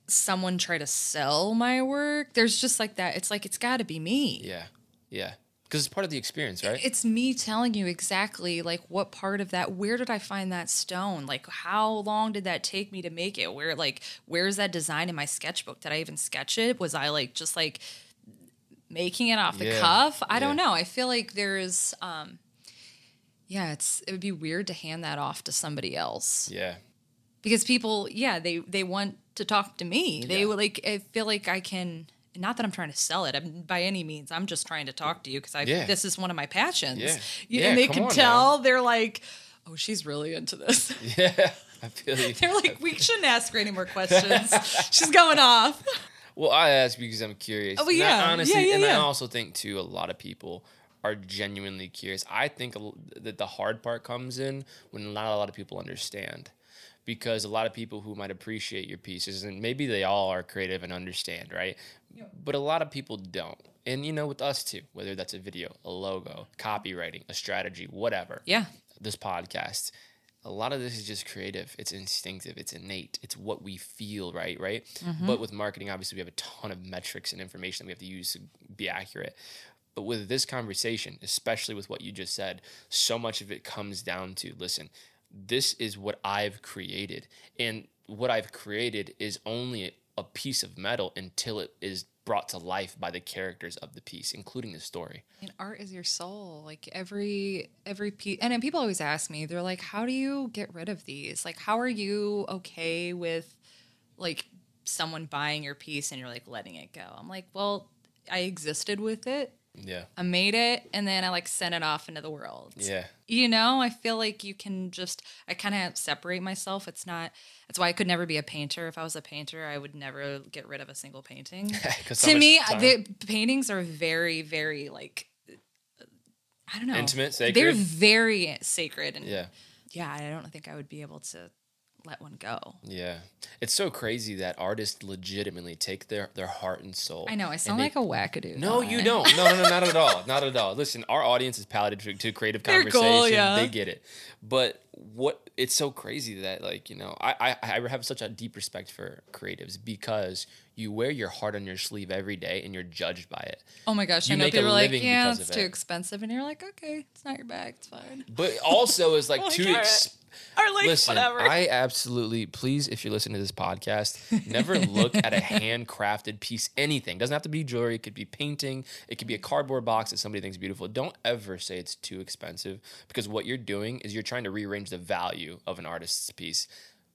someone try to sell my work, there's just like that. It's like it's got to be me. Yeah, yeah, because it's part of the experience, right? It's me telling you exactly like what part of that. Where did I find that stone? Like how long did that take me to make it? Where like where's that design in my sketchbook? Did I even sketch it? Was I like just like making it off the Yeah, cuff? I don't know. I feel like there's um yeah, it's it would be weird to hand that off to somebody else yeah, because people yeah they they want to talk to me they Yeah. like i feel like i can not that i'm trying to sell it I'm, by any means i'm just trying to talk to you because i Yeah. this is one of my passions Yeah. You- Yeah, and they can tell they're like oh she's really into this (laughs) yeah. I feel you. (laughs) they're like we shouldn't ask her any more questions (laughs) she's going off Well, I ask because I'm curious. Oh, well, And I yeah. honestly, Yeah, yeah, and I also think too, a lot of people are genuinely curious. I think that the hard part comes in when not a lot of people understand, because a lot of people who might appreciate your pieces, and maybe they all are creative and understand, right? But a lot of people don't. And you know, with us too, whether that's a video, a logo, copywriting, a strategy, whatever. Yeah. This podcast a lot of this is just creative. It's instinctive. It's innate. It's what we feel right right? Mm-hmm. But with marketing obviously we have a ton of metrics and information that we have to use to be accurate. But with this conversation especially with what you just said so much of it comes down to listen this is what i've created. And what i've created is only a piece of metal until it is brought to life by the characters of the piece including the story. And art is your soul. Like every every piece and then people always ask me they're like how do you get rid of these? Like how are you okay with like someone buying your piece and you're like letting it go? I'm like well i existed with it yeah. I made it and then i like sent it off into the world. Yeah. You know i feel like you can just i kind of separate myself. It's not that's why i could never be a painter. If i was a painter i would never get rid of a single painting. (laughs) so to me time. the paintings are very very like i don't know. Intimate, they're very sacred and yeah. yeah i don't think i would be able to let one go Yeah, it's so crazy that artists legitimately take their their heart and soul. i know i sound they- like a wackadoo No, you I? don't. No, no, no, not at all. (laughs) Not at all. Listen, our audience is palatable to, to creative They're conversation. yeah. They get it. But what it's so crazy that like you know I, I I have such a deep respect for creatives because you wear your heart on your sleeve every day and you're judged by it. oh my gosh You i know people are like yeah it's too it. expensive and you're like okay it's not your bag it's fine But also is like (laughs) Oh, too. get Ex- it. or like Listen, whatever I absolutely please if you're listening to this podcast, (laughs) never look at a handcrafted piece anything. Doesn't have to be jewelry, it could be painting, it could be a cardboard box that somebody thinks beautiful. Don't ever say it's too expensive because what you're doing is you're trying to rearrange the value of an artist's piece.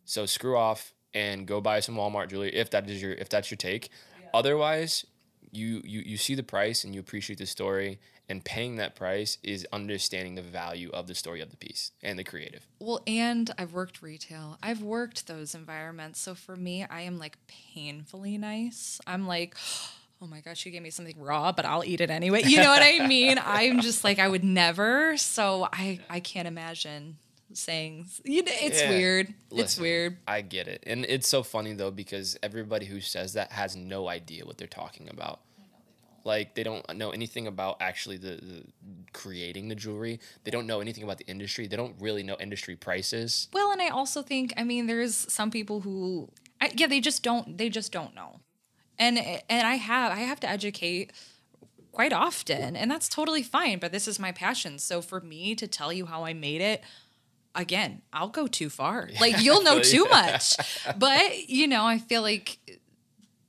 So screw off and go buy some Walmart jewelry if that is your if that's your take. Otherwise, you you you see the price and you appreciate the story and paying that price is understanding the value of the story of the piece and the creative. Well, and I've worked retail. I've worked those environments. So for me, I am like painfully nice. I'm like, (gasps) oh my gosh, you gave me something raw, but I'll eat it anyway. You know what I mean? (laughs) I'm just like, I would never. So I, I can't imagine saying, you know, it's Yeah. weird. it's weird. I get it. And it's so funny though because everybody who says that has no idea what they're talking about. Like they don't know anything about actually the, the creating the jewelry. They don't know anything about the industry. They don't really know industry prices. Well, and I also think, I mean, there's some people who, I, yeah, they just don't, they just don't know, and and I have, I have to educate quite often, and that's totally fine. But this is my passion, so for me to tell you how I made it, again, I'll go too far. Like (laughs) you'll know too much, but you know, I feel like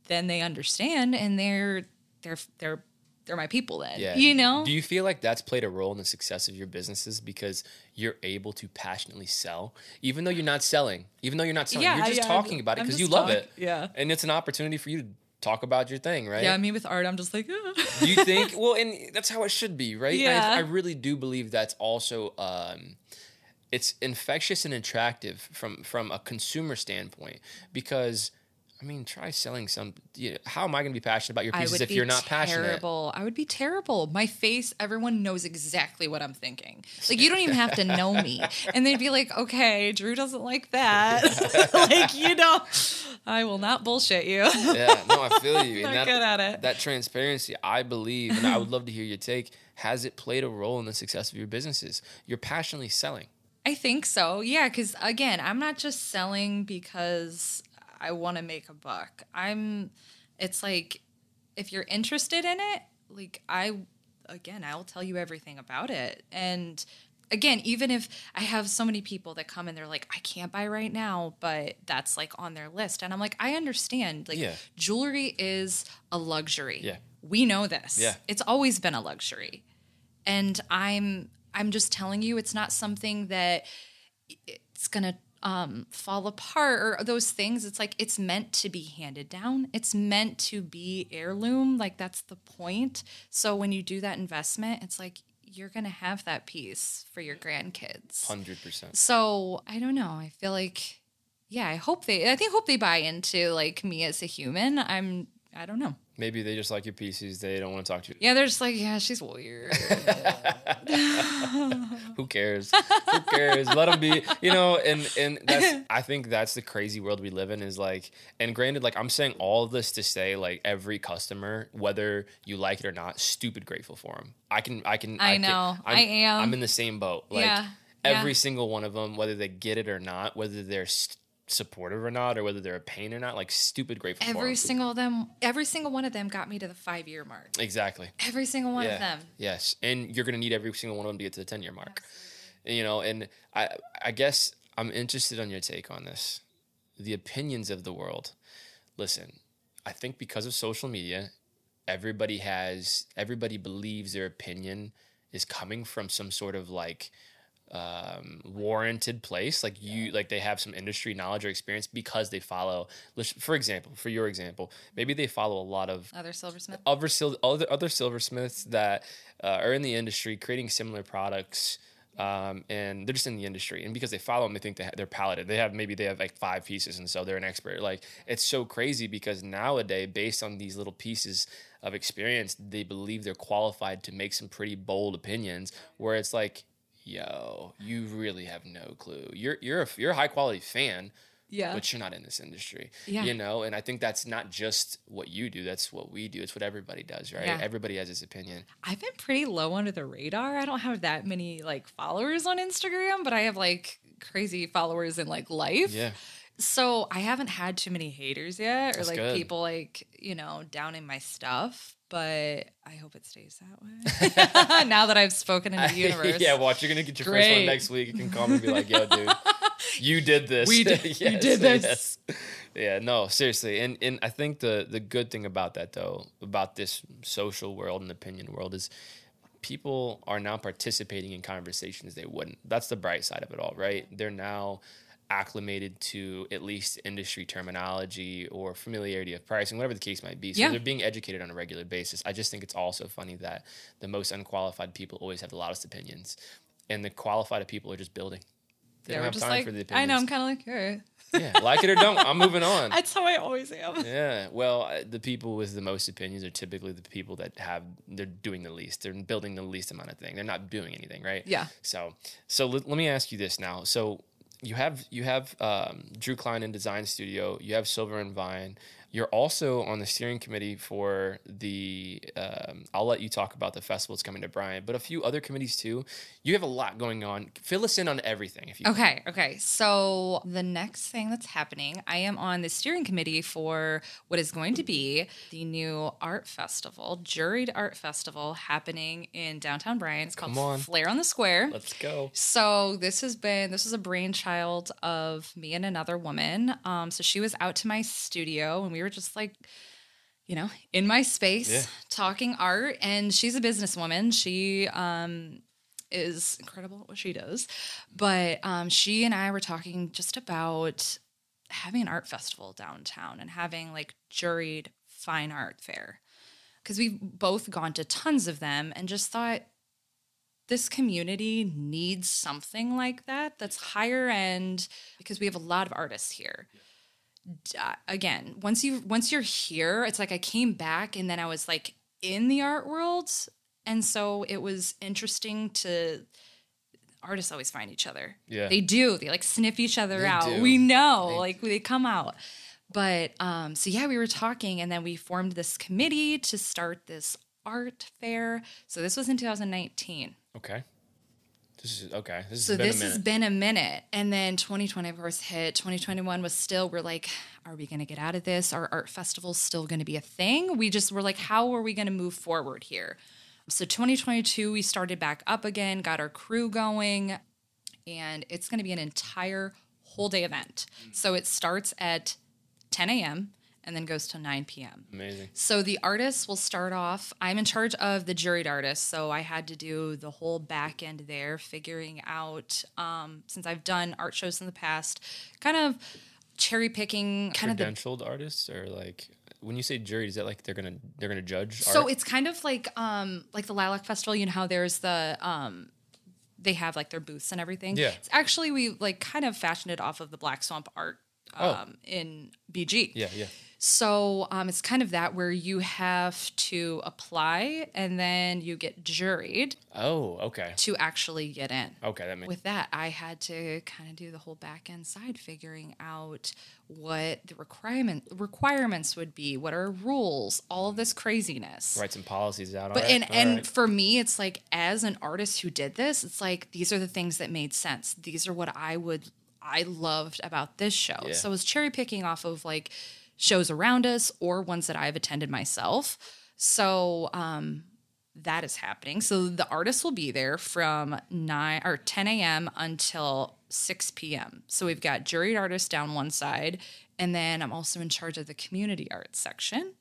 then they understand, and they're they're they're they're my people then. Yeah. You know? Do you feel like that's played a role in the success of your businesses because you're able to passionately sell, even though you're not selling, even though you're not selling, Yeah, you're just yeah, talking about it because you love talk- it. yeah. And it's an opportunity for you to talk about your thing, right? yeah, me with art, I'm just like, "Ah." do you think well and that's how it should be right And I- Yeah. I, really do believe that's also um it's infectious and attractive from from a consumer standpoint because I mean, try selling some. You know, how am I going to be passionate about your pieces if you're not passionate? terrible. I would be terrible. My face, everyone knows exactly what I'm thinking. Like you don't even have to know me, (laughs) and they'd be like, "Okay, Drew doesn't like that." (laughs) like you know, I will not bullshit you. yeah, no, I feel you. (laughs) Not that, good at it. that transparency, I believe, and I would love to hear your take. Has it played a role in the success of your businesses? You're passionately selling. I think so. Yeah, because again, I'm not just selling because I want to make a buck. I'm. It's like if you're interested in it, like I, again, I'll tell you everything about it. And again, even if I have so many people that come and they're like, I can't buy right now, but that's like on their list, and I'm like, I understand. Like, Yeah. jewelry is a luxury. Yeah. we know this. Yeah. it's always been a luxury and i'm i'm just telling you it's not something that it's gonna um, fall apart or those things. It's like it's meant to be handed down. It's meant to be heirloom. Like that's the point. So when you do that investment it's like you're gonna have that piece for your grandkids. Hundred percent. so i don't know. I feel like yeah i hope they i think hope they buy into like me as a human. I'm i don't know Maybe they just like your pieces. They don't want to talk to you. yeah they're just like yeah she's weird (laughs) Who cares? Who cares? Let them be. You know, and and that's. I think that's the crazy world we live in. Is like, and granted, like I'm saying all of this to say, like every customer, whether you like it or not, stupid grateful for them. I can. I can. I can- know. I'm, I am. I'm in the same boat. Like Yeah. every Yeah. single one of them, whether they get it or not, whether they're st- supportive or not, or whether they're a pain or not, like stupid grateful Every single of them, every single one of them got me to the five year mark. Exactly. Every single one yeah. of them. Yes, and you're going to need every single one of them to get to the 10 year mark. You know, and I I guess I'm interested on your take on this. The opinions of the world. Listen, I think because of social media, everybody has everybody believes their opinion is coming from some sort of like um, warranted place like you like they have some industry knowledge or experience because they follow for example for your example maybe they follow a lot of Other silversmiths, other sil- other other silversmiths that uh, are in the industry creating similar products. Um, and they're just in the industry, and because they follow them, they think they ha- they're palatted. They have maybe they have like five pieces, and so they're an expert. Like it's so crazy because nowadays, based on these little pieces of experience, they believe they're qualified to make some pretty bold opinions. Where it's like, yo, you really have no clue. You're you're a, you're a high quality fan, Yeah. but you're not in this industry. Yeah. You know, and I think that's not just what you do, that's what we do. It's what everybody does, right? Yeah. Everybody has his opinion. I've been pretty low under the radar. I don't have that many like followers on Instagram, but I have like crazy followers in like life. Yeah. So I haven't had too many haters yet, or That's like good. people like you know downing my stuff. But I hope it stays that way. (laughs) (laughs) now that I've spoken into the (laughs) universe. yeah, watch, you're gonna get your first one next week. You can call me and be like, yo, dude, you did this. We did- you did this. yes. Yeah, no, seriously. And and I think the the good thing about that though, about this social world and opinion world is people are now participating in conversations they wouldn't. That's the bright side of it all, right? They're now acclimated to at least industry terminology or familiarity of pricing, whatever the case might be. So Yeah. they're being educated on a regular basis. I just think it's also funny that the most unqualified people always have the loudest opinions, and the qualified people are just building. They They don't have time like, for the opinions. I know. I'm kind of like, all right. yeah, like it or don't, I'm moving on. (laughs) That's how I always am. Yeah, well, uh, the people with the most opinions are typically the people that have they're doing the least. They're building the least amount of thing. They're not doing anything, right? Yeah. So, so let, let me ask you this now. So, you have you have um, Drew Kleinhen Design Studio. You have Silver and Vine. You're also on the steering committee for the. Um, I'll let you talk about the festival that's coming to Bryan, but a few other committees too. You have a lot going on. Fill us in on everything, if you. Okay, okay. So the next thing that's happening, I am on the steering committee for what is going to be the new art festival, juried art festival happening in downtown Bryan. It's called Come on. Flair on the Square. Let's go. So this has been this is a brainchild of me and another woman. Um, so she was out to my studio and we were just like, you know, in my space Yeah. talking art. And she's a businesswoman. She um, is incredible at what she does. But um, she and I were talking just about having an art festival downtown and having like juried fine art fair because we've both gone to tons of them and just thought this community needs something like that that's higher end because we have a lot of artists here uh, again once you once you're here it's like i came back and then i was like in the art world. And so it was interesting to artists always find each other. Yeah. they do. They like sniff each other They out. do. we know They- like they come out. But um so yeah we were talking and then we formed this committee to start this art fair. So this was in 2019 Okay. This is okay. This so this has been a minute and then 2020 of course hit. 2021 was still we're like are we going to get out of this? Are art festivals still going to be a thing? We just were like how are we going to move forward here? So 2022 we started back up again got our crew going and it's going to be an entire whole day event. Mm. So it starts at 10 a.m and then goes to 9 p.m Amazing. so the artists will start off. I'm in charge of the juried artists, so I had to do the whole back end there, figuring out um, since I've done art shows in the past, kind of cherry picking, kind of the. Credentialed artists or like when you say jury, is that like they're gonna they're gonna judge? So art? it's kind of like um like the Lilac Festival. You know how there's the um they have like their booths and everything. Yeah. It's actually we like kind of fashioned it off of the Black Swamp art Oh. um in BG. yeah, yeah. So um, it's kind of that where you have to apply and then you get juried Oh, okay. to actually get in. Okay, that makes With that, I had to kind of do the whole back end side, figuring out what the requirement requirements would be, what are rules, all of this craziness. write some policies out. But right, and and right. for me, it's like as an artist who did this, it's like these are the things that made sense. These are what I would I loved about this show. Yeah. So I was cherry picking off of like shows around us or ones that I've attended myself. So um that is happening. So the artists will be there from nine or 10 a.m. until 6 p.m. So we've got juried artists down one side, and then I'm also in charge of the community arts section.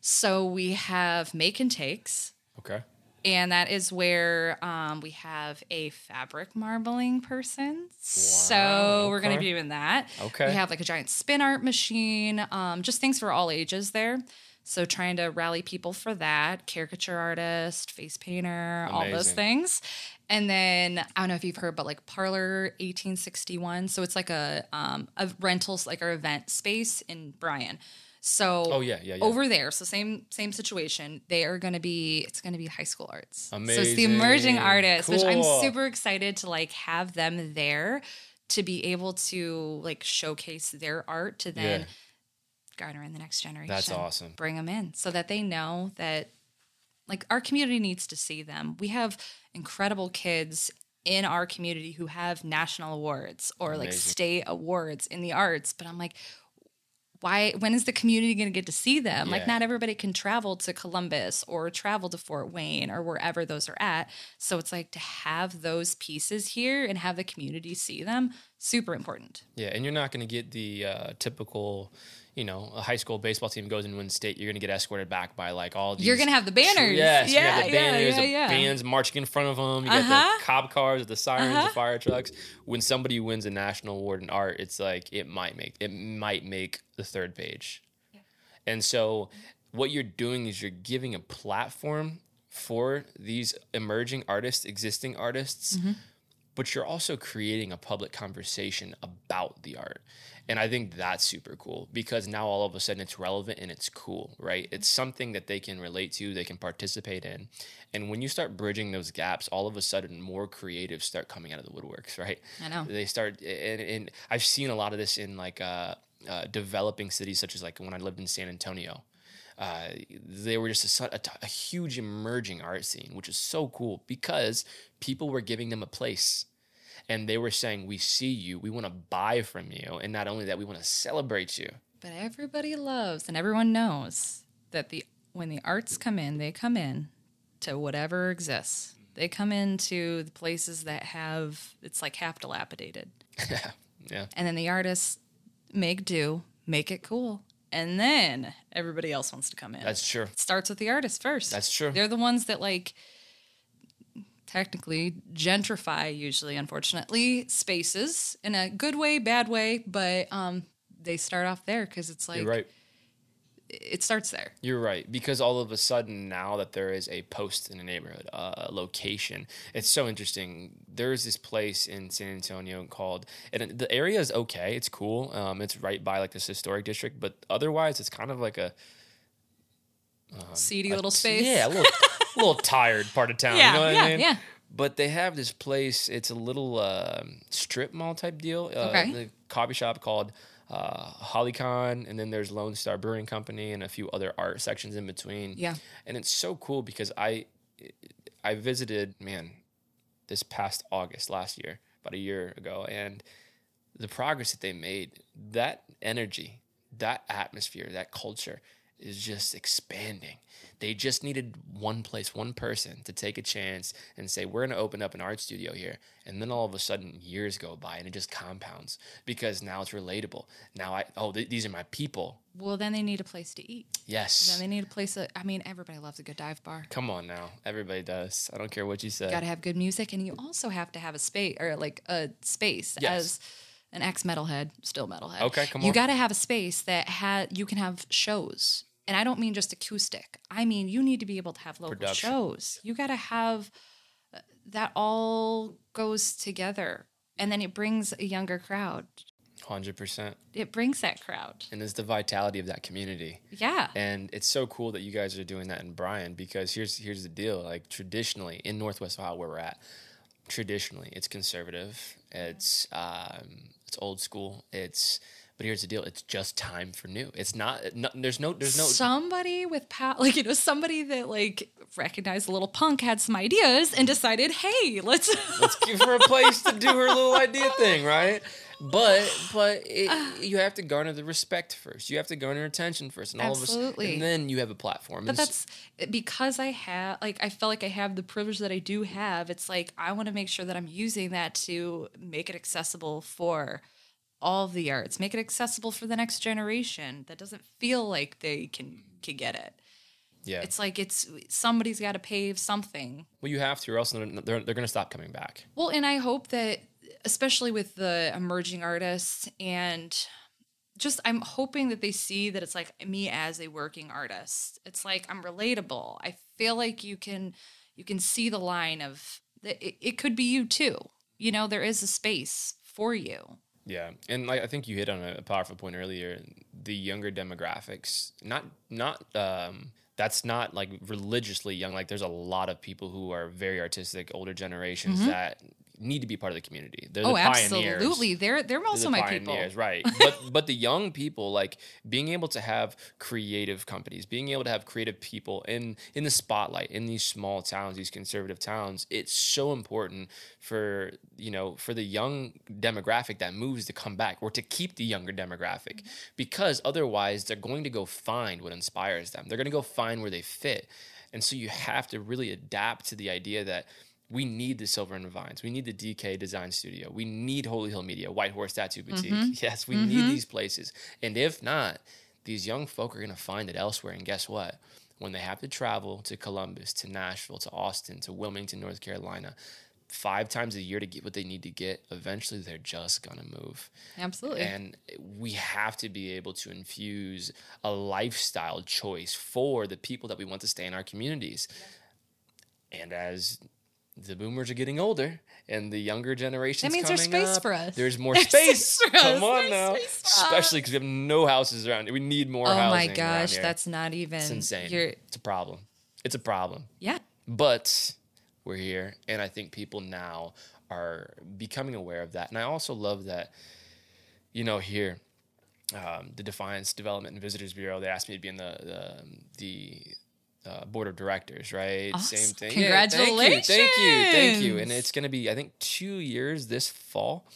So we have make and takes, okay. And that is where um, we have a fabric marbling person. so we're going to be doing that. Okay. We have like a giant spin art machine, um, just things for all ages there. So trying to rally people for that, caricature artist, face painter, all those things. And then I don't know if you've heard, but like Parlor 1861. So it's like a um, a rentals like our event space in Bryan. So Oh, yeah, yeah, yeah. over there, so same same situation. They are going to be it's going to be high school arts. So it's the emerging artists, which I'm super excited to like have them there to be able to like showcase their art to then Yeah. garner in the next generation. That's awesome. Bring them in so that they know that like our community needs to see them. We have incredible kids in our community who have national awards or like state awards in the arts, but I'm like why when is the community going to get to see them? Like not everybody can travel to columbus or travel to fort wayne or wherever those are at. So it's like to have those pieces here and have the community see them super important. Yeah, and you're not going to get the uh, typical, you know, a high school baseball team goes and wins state. You're going to get escorted back by like all these. you're going to have the banners Yes, yeah you have the yeah, banners, yeah, the yeah. bands marching in front of them. You got Uh-huh. the cop cars, the sirens, Uh-huh. the fire trucks. When somebody wins a national award in art, it's like it might make it might make the third page. And so, what you're doing is you're giving a platform for these emerging artists, existing artists, Mm-hmm. But you're also creating a public conversation about the art. And I think that's super cool because now all of a sudden it's relevant and it's cool, right? It's something that they can relate to, they can participate in. And when you start bridging those gaps, all of a sudden more creatives start coming out of the woodworks, (laughs) right? I know. They start, and, and I've seen a lot of this in like, uh, uh, developing cities such as like when I lived in San Antonio. Uh, they were just a, a, a huge emerging art scene, which is so cool because people were giving them a place and they were saying, "We see you. We want to buy from you, and not only that, we want to celebrate you." But everybody loves and everyone knows that the when the arts come in, they come in to whatever exists. They come into the places that have it's like half dilapidated. yeah, (laughs) yeah, And then the artists make do, make it cool. And then everybody else wants to come in. that's true. it starts with the artist first. That's true. They're the ones that like technically gentrify usually unfortunately spaces in a good way, bad way, but um they start off there cuz it's like You're right. It starts there. You're right because all of a sudden now that there is a post in a neighborhood, uh, a location, it's so interesting. There's this place in San Antonio called, and the area is okay. It's cool. Um, it's right by like this historic district, but otherwise it's kind of like a Seedy a little space. Yeah, a little, (laughs) little tired part of town. Yeah, you know what yeah, I mean? yeah. But they have this place. It's a little um strip mall type deal. Uh, Okay. The coffee shop called uh, Halcyon, and then there's Lone Star Brewing Company and a few other art sections in between. Yeah. and it's so cool because I I visited man this past August last year, about a year ago, and the progress that they made, that energy, that atmosphere, that culture is just expanding. They just needed one place, one person to take a chance and say, We're going to open up an art studio here. And then all of a sudden, years go by and it just compounds because now it's relatable. Now, I, oh, th- these are my people. Well, then they need a place to eat. Yes. Then they need a place that I mean, everybody loves a good dive bar. Come on now. Everybody does. I don't care what you say. You got to have good music, and you also have to have a space or like a space Yes. as an ex metalhead, still metalhead. Okay, come on. You got to have a space that ha- you can have shows, and I don't mean just acoustic. I mean you need to be able to have local Production. shows. You got to have uh, that all goes together, and then it brings a younger crowd. 100%. It brings that crowd. And it's the vitality of that community. Yeah. And it's so cool that you guys are doing that in Bryan because here's here's the deal. Like traditionally in Northwest Ohio where we're at, traditionally it's conservative. It's um, it's old school. It's but here's the deal. It's just time for new. It's not. no there's no. There's no. somebody with power, (laughs) like you know, somebody that like recognized a little punk had some ideas and decided, hey, let's. (laughs) Let's give her a place to do her little idea thing, right? But but it, you have to garner the respect first. You have to garner attention first, and all of Absolutely. us, and then you have a platform. but And that's because I have, like, I feel like I have the privilege that I do have. It's like I want to make sure that I'm using that to make it accessible for all the arts, make it accessible for the next generation that doesn't feel like they can mm-hmm. can get it. yeah. It's like it's somebody's got to pave something well, you have to, or else they're they're, they're going to stop coming back. Well, and I hope that, especially with the emerging artists, and just I'm hoping that they see that it's like me as a working artist. It's like I'm relatable. I feel like you can you can see the line of that. It, it could be you too. You know, there is a space for you. Yeah, and like I think you hit on a powerful point earlier. The younger demographics, not not um, that's not like religiously young. Like there's a lot of people who are very artistic, older generations that need to be part of the community. They're Mm-hmm. oh, the pioneers. absolutely. They're they're They're also the my people. pioneers, right? (laughs) But but the young people, like being able to have creative companies, being able to have creative people in in the spotlight in these small towns, these conservative towns, it's so important for you know for the young demographic that moves to come back or to keep the younger demographic, because otherwise they're going to go find what inspires them. They're going to go find where they fit, and so you have to really adapt to the idea that we need the Silver and Vines. We need the DK Design Studio. We need Holy Hill Media, White Horse Tattoo Boutique. Mm-hmm. (laughs) Yes, we need mm-hmm. these places. And if not, these young folk are going to find it elsewhere. And guess what? When they have to travel to Columbus, to Nashville, to Austin, to Wilmington, North Carolina, five times a year to get what they need to get, eventually they're just going to move. Absolutely. And we have to be able to infuse a lifestyle choice for the people that we want to stay in our communities. And as the boomers are getting older and the younger generations That means there's space up, for us. There's more (laughs) There's space. space for us. Come on There's now. space for us. Especially because we have no houses around here. We need more oh housing. my gosh, that's not even. it's insane. You're, It's a problem. It's a problem. yeah. But we're here, and I think people now are becoming aware of that. And I also love that, you know, here um, the Defiance Development and Visitors Bureau. They asked me to be in the the, the uh, board of directors, right? Awesome. Same thing. Congratulations. Yeah, thank you, thank you, thank you. And it's going to be, I think, two years this fall,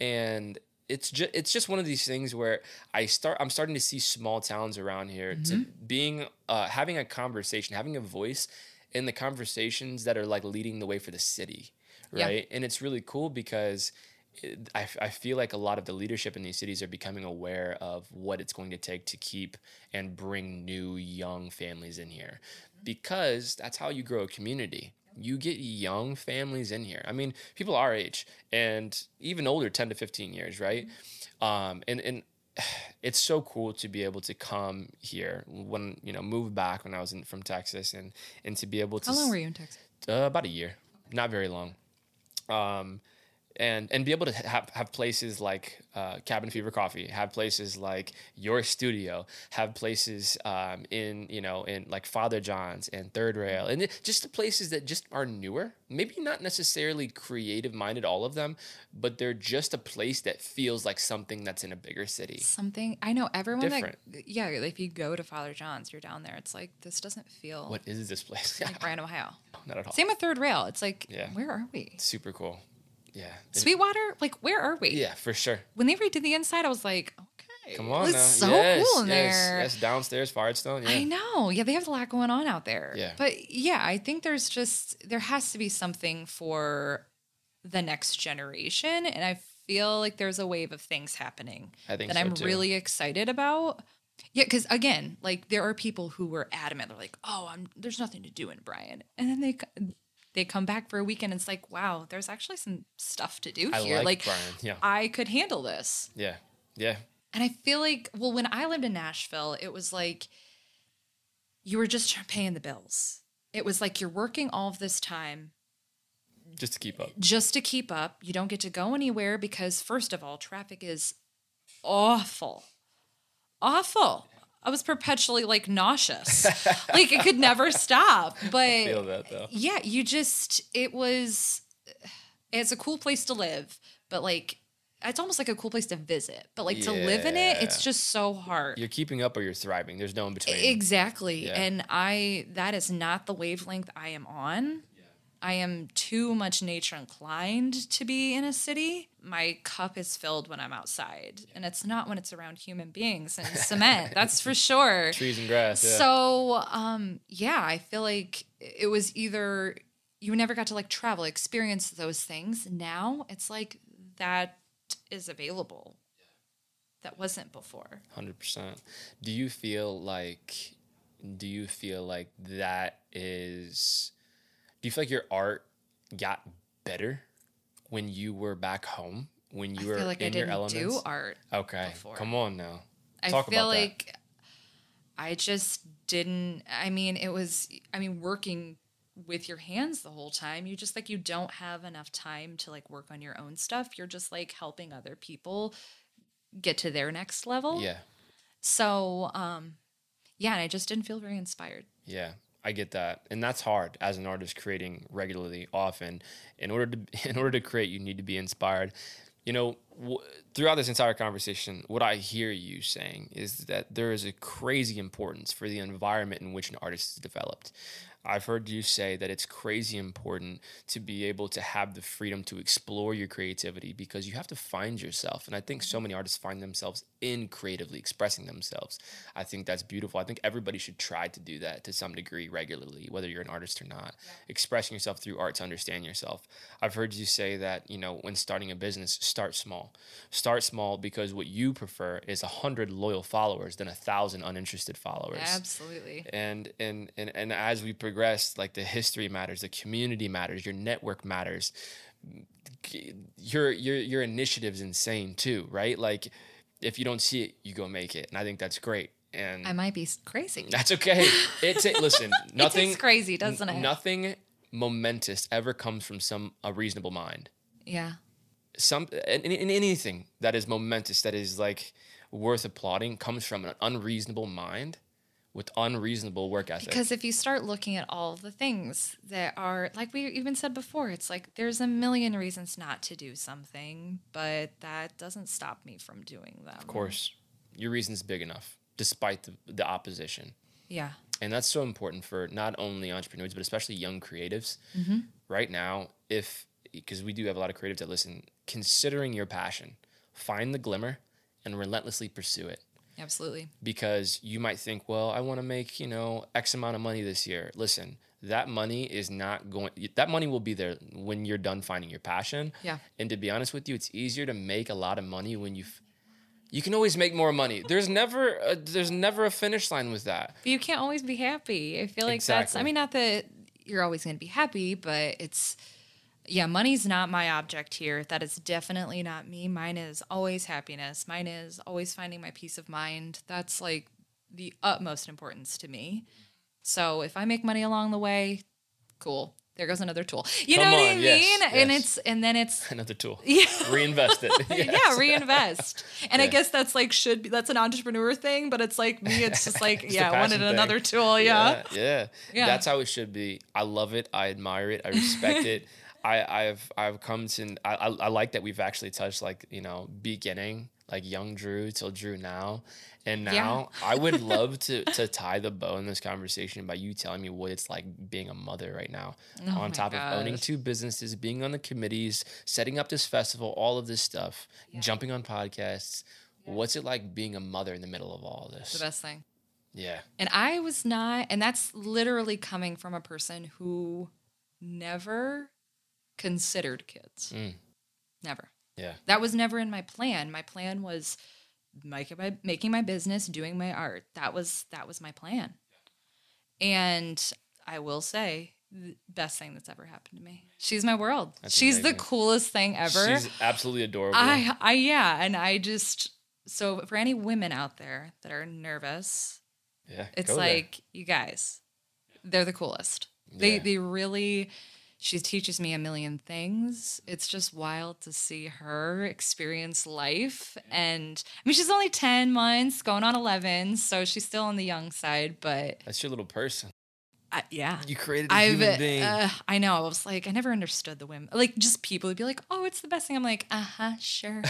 and it's just it's just one of these things where I start I'm starting to see small towns around here to Mm-hmm. being uh, having a conversation, having a voice in the conversations that are like leading the way for the city, Yeah. right? And it's really cool because. I, I feel like a lot of the leadership in these cities are becoming aware of what it's going to take to keep and bring new young families in here. Because that's how you grow a community. You get young families in here. I mean people our age and even older 10 to 15 years right? Um, and and (sighs) it's so cool to be able to come here when you know move back when i was in, from texas and and to be able to How long were you in Texas? uh, about a year, not very long. Um, and and be able to have have places like uh, Cabin Fever Coffee, have places like your studio, have places um, in you know in like Father John's and Third Rail, and it- just the places that just are newer. Maybe not necessarily creative minded, all of them, but they're just a place that feels like something that's in a bigger city. Something I know everyone Different. that yeah, if you go to Father John's, you're down there. It's like this doesn't feel What is this place? like Bryan, Ohio. (laughs) not at all. Same with Third Rail. It's like Yeah. where are we? Super cool. Yeah. Sweetwater? Like where are we? Yeah, for sure. When they redid the inside, I was like, okay, Come on it's so yes, cool in yes, there. Yes, downstairs, Firestone. Yeah. I know. Yeah, they have a lot going on out there. Yeah. But yeah, I think there's just there has to be something for the next generation. And I feel like there's a wave of things happening I think that so, I'm too. really excited about. Yeah, because again, like there are people who were adamant. They're like, "Oh, I'm there's nothing to do in Bryan," and then they they come back for a weekend. And it's like, wow, there's actually some stuff to do I here. like yeah. I could handle this. Yeah. Yeah. And I feel like, well, when I lived in Nashville, it was like you were just paying the bills. It was like you're working all of this time Just to keep up. just to keep up. You don't get to go anywhere because, first of all, traffic is awful. Awful. I was perpetually like nauseous. (laughs) like it could never stop. But that yeah, you just it was it's a cool place to live, but like it's almost like a cool place to visit. But like to live in it, it's just so hard. You're keeping up or you're thriving. There's no in between. Exactly. Yeah. And I that is not the wavelength I am on. I am too much nature inclined to be in a city. My cup is filled when I'm outside, and it's not when it's around human beings and (laughs) cement. that's for sure. Trees and grass. Yeah. So, um, yeah, I feel like it was either you never got to like travel, experience those things. Now it's like that is available. That wasn't before. Hundred percent. Do you feel like? Do you feel like that is? Do you feel like your art got better when you were back home? When you I were like in I your elements? do art. Okay, before. come on now. I feel about that. like I just didn't. I mean, it was. I mean, working with your hands the whole time, you just like you don't have enough time to like work on your own stuff. You're just like helping other people get to their next level. Yeah, So, um, yeah, and I just didn't feel very inspired. yeah, I get that, and that's hard as an artist creating regularly, often. In order to (laughs) in order to create, you need to be inspired. You know, w- throughout this entire conversation, what I hear you saying is that there is a crazy importance for the environment in which an artist is developed. I've heard you say that it's crazy important to be able to have the freedom to explore your creativity because you have to find yourself. And I think so many artists find themselves in creatively expressing themselves. I think that's beautiful. I think everybody should try to do that to some degree regularly, whether you're an artist or not. Expressing yourself through art to understand yourself. I've heard you say that, you know, when starting a business, start small. Start small because what you prefer is a hundred loyal followers than a thousand uninterested followers Absolutely. and and and and as we progress like the history matters the community matters your network matters your your your initiative's insane too right like if you don't see it you go make it and i think that's great and I might be crazy. that's okay (laughs) it's a, listen nothing It's crazy, doesn't it? nothing momentous ever comes from some a reasonable mind Yeah. some in, in anything that is momentous that is like worth applauding comes from an unreasonable mind with unreasonable work ethic Because if you start looking at all the things that are, like we even said before, it's like there's a million reasons not to do something, but that doesn't stop me from doing them. Of course. your reason's big enough despite the, the opposition. Yeah. And that's so important for not only entrepreneurs, but especially young creatives. Mm-hmm. Right now, if, because we do have a lot of creatives that listen, considering your passion, find the glimmer and relentlessly pursue it. Absolutely. Because you might think, well, I want to make, you know, X amount of money this year. Listen, that money is not going, that money will be there when you're done finding your passion. Yeah. And to be honest with you, it's easier to make a lot of money when you've, you can always make more money. There's never a, there's never a finish line with that. But you can't always be happy. I feel like that's, I mean, not that you're always going to be happy, but it's, yeah, money's not my object here. That is definitely not me. Mine is always happiness. Mine is always finding my peace of mind. That's like the utmost importance to me. So if I make money along the way, cool. There goes another tool. You Come know what I mean? yes, And yes. it's and then it's (laughs) Another tool. yeah. (laughs) Reinvest it. (laughs) Yes. Yeah, reinvest. And I guess that's like should be that's an entrepreneur thing, but it's like me, it's just like, It's yeah, I wanted thing. another tool. Yeah. yeah, yeah. Yeah. That's how it should be. I love it. I admire it. I respect it. I, I've I've come to I, I I like that we've actually touched like you know beginning like young Drew till Drew now, and Yeah. now I would (laughs) love to to tie the bow in this conversation by you telling me what it's like being a mother right now, Oh on top of owning two businesses, being on the committees, setting up this festival, all of this stuff, jumping on podcasts. What's it like being a mother in the middle of all this? The best thing. Yeah. And I was not, and that's literally coming from a person who never considered kids. Mm. Never. Yeah. That was never in my plan. My plan was making my, making my business, doing my art. That was that was my plan. And I will say, the best thing that's ever happened to me. She's my world. That's She's amazing. the coolest thing ever. She's absolutely adorable. I I yeah, and I just so for any women out there that are nervous, yeah. it's go there. like you guys, they're the coolest. They they really she teaches me a million things. It's just wild to see her experience life and I mean she's only 10 months, going on 11, so she's still on the young side, but That's your little person. I, yeah. You created a I've, human being. uh, I know. I was like, I never understood the women. Like, just people would be like, "Oh, it's the best thing." I'm like, "Uh huh, sure."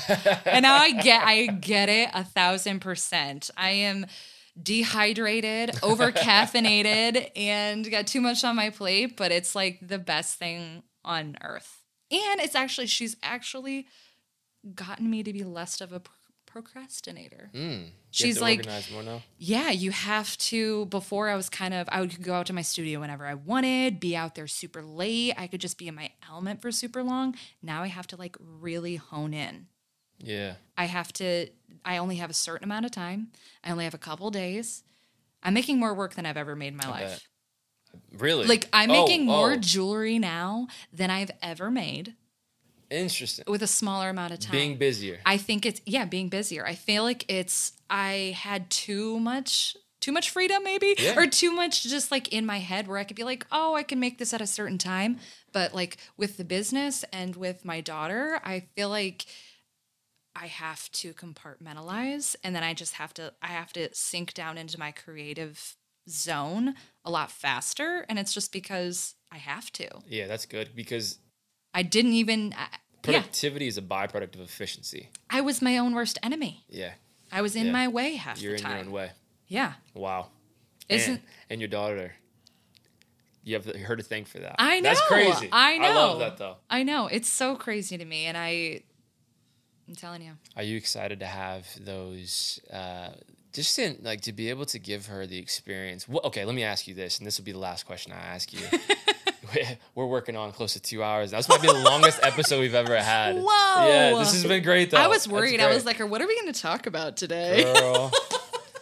and now I get, I get it a thousand percent. I (laughs) am dehydrated, (laughs) over caffeinated, and got too much on my plate. But it's like the best thing on earth. And it's actually, she's actually gotten me to be less of a pro- procrastinator. Mm. She's like- more now. Yeah, you have to. Before I was kind of, I would go out to my studio whenever I wanted, be out there super late. I could just be in my element for super long. Now I have to like really hone in. Yeah. I have to, I only have a certain amount of time. I only have a couple days. I'm making more work than I've ever made in my I life. bet. Really? Like, I'm Oh, making more oh, jewelry now than I've ever made interesting. with a smaller amount of time. Being busier. I think it's yeah, being busier. I feel like it's I had too much too much freedom maybe Yeah. or too much just like in my head where I could be like, "Oh, I can make this at a certain time." But like with the business and with my daughter, I feel like I have to compartmentalize and then I just have to I have to sink down into my creative zone a lot faster and it's just because I have to. yeah, that's good because I didn't even I, yeah, productivity is a byproduct of efficiency. I was my own worst enemy. Yeah. I was in Yeah. my way half You're the in time. your own way. Yeah. Wow. Isn't and, and your daughter. You have her to thank for that. I know. That's crazy. I know. I love that though. I know. It's so crazy to me and I I'm telling you. Are you excited to have those? Uh, just in, like to be able to give her the experience. Well, okay, let me ask you this, and this will be the last question I ask you. (laughs) We- We're working on close to two hours. This might be the longest episode we've ever had. Whoa. Yeah, this has been great though. I was That's worried. I was like, what are we going to talk about today? girl, (laughs)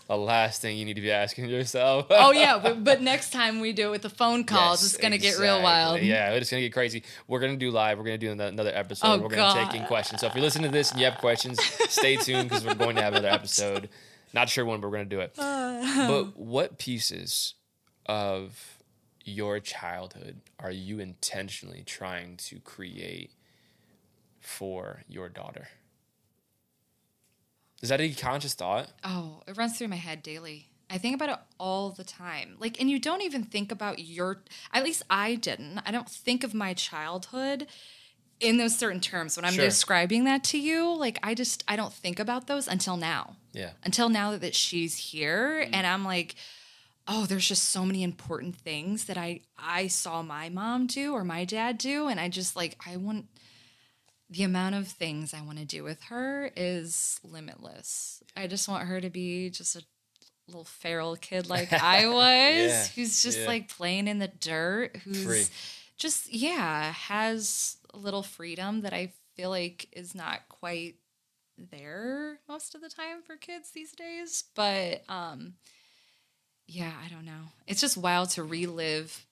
the last thing you need to be asking yourself. (laughs) oh yeah, (laughs) but, but next time we do it with the phone calls, Yes, it's going to get real wild. Yeah, it's gonna get crazy. We're gonna do live. We're gonna do another episode. Oh, we're gonna take in questions. So if you're listening to this and you have questions, stay tuned because we're going to have another episode. Not sure when, but we're gonna do it. Uh. but what pieces of your childhood are you intentionally trying to create for your daughter? Is that a conscious thought? Oh, it runs through my head daily. I think about it all the time. Like, and you don't even think about your, at least I didn't. I don't think of my childhood in those certain terms. When I'm Sure. describing that to you, like, I just, I don't think about those until now. Yeah. until now that she's here mm-hmm. and i'm like oh there's just so many important things that i i saw my mom do or my dad do and i just like i want the amount of things i want to do with her is limitless i just want her to be just a little feral kid like (laughs) i was Yeah, who's just yeah. like playing in the dirt who's Free. just yeah has a little freedom that i feel like is not quite there most of the time for kids these days but um yeah i don't know it's just wild to relive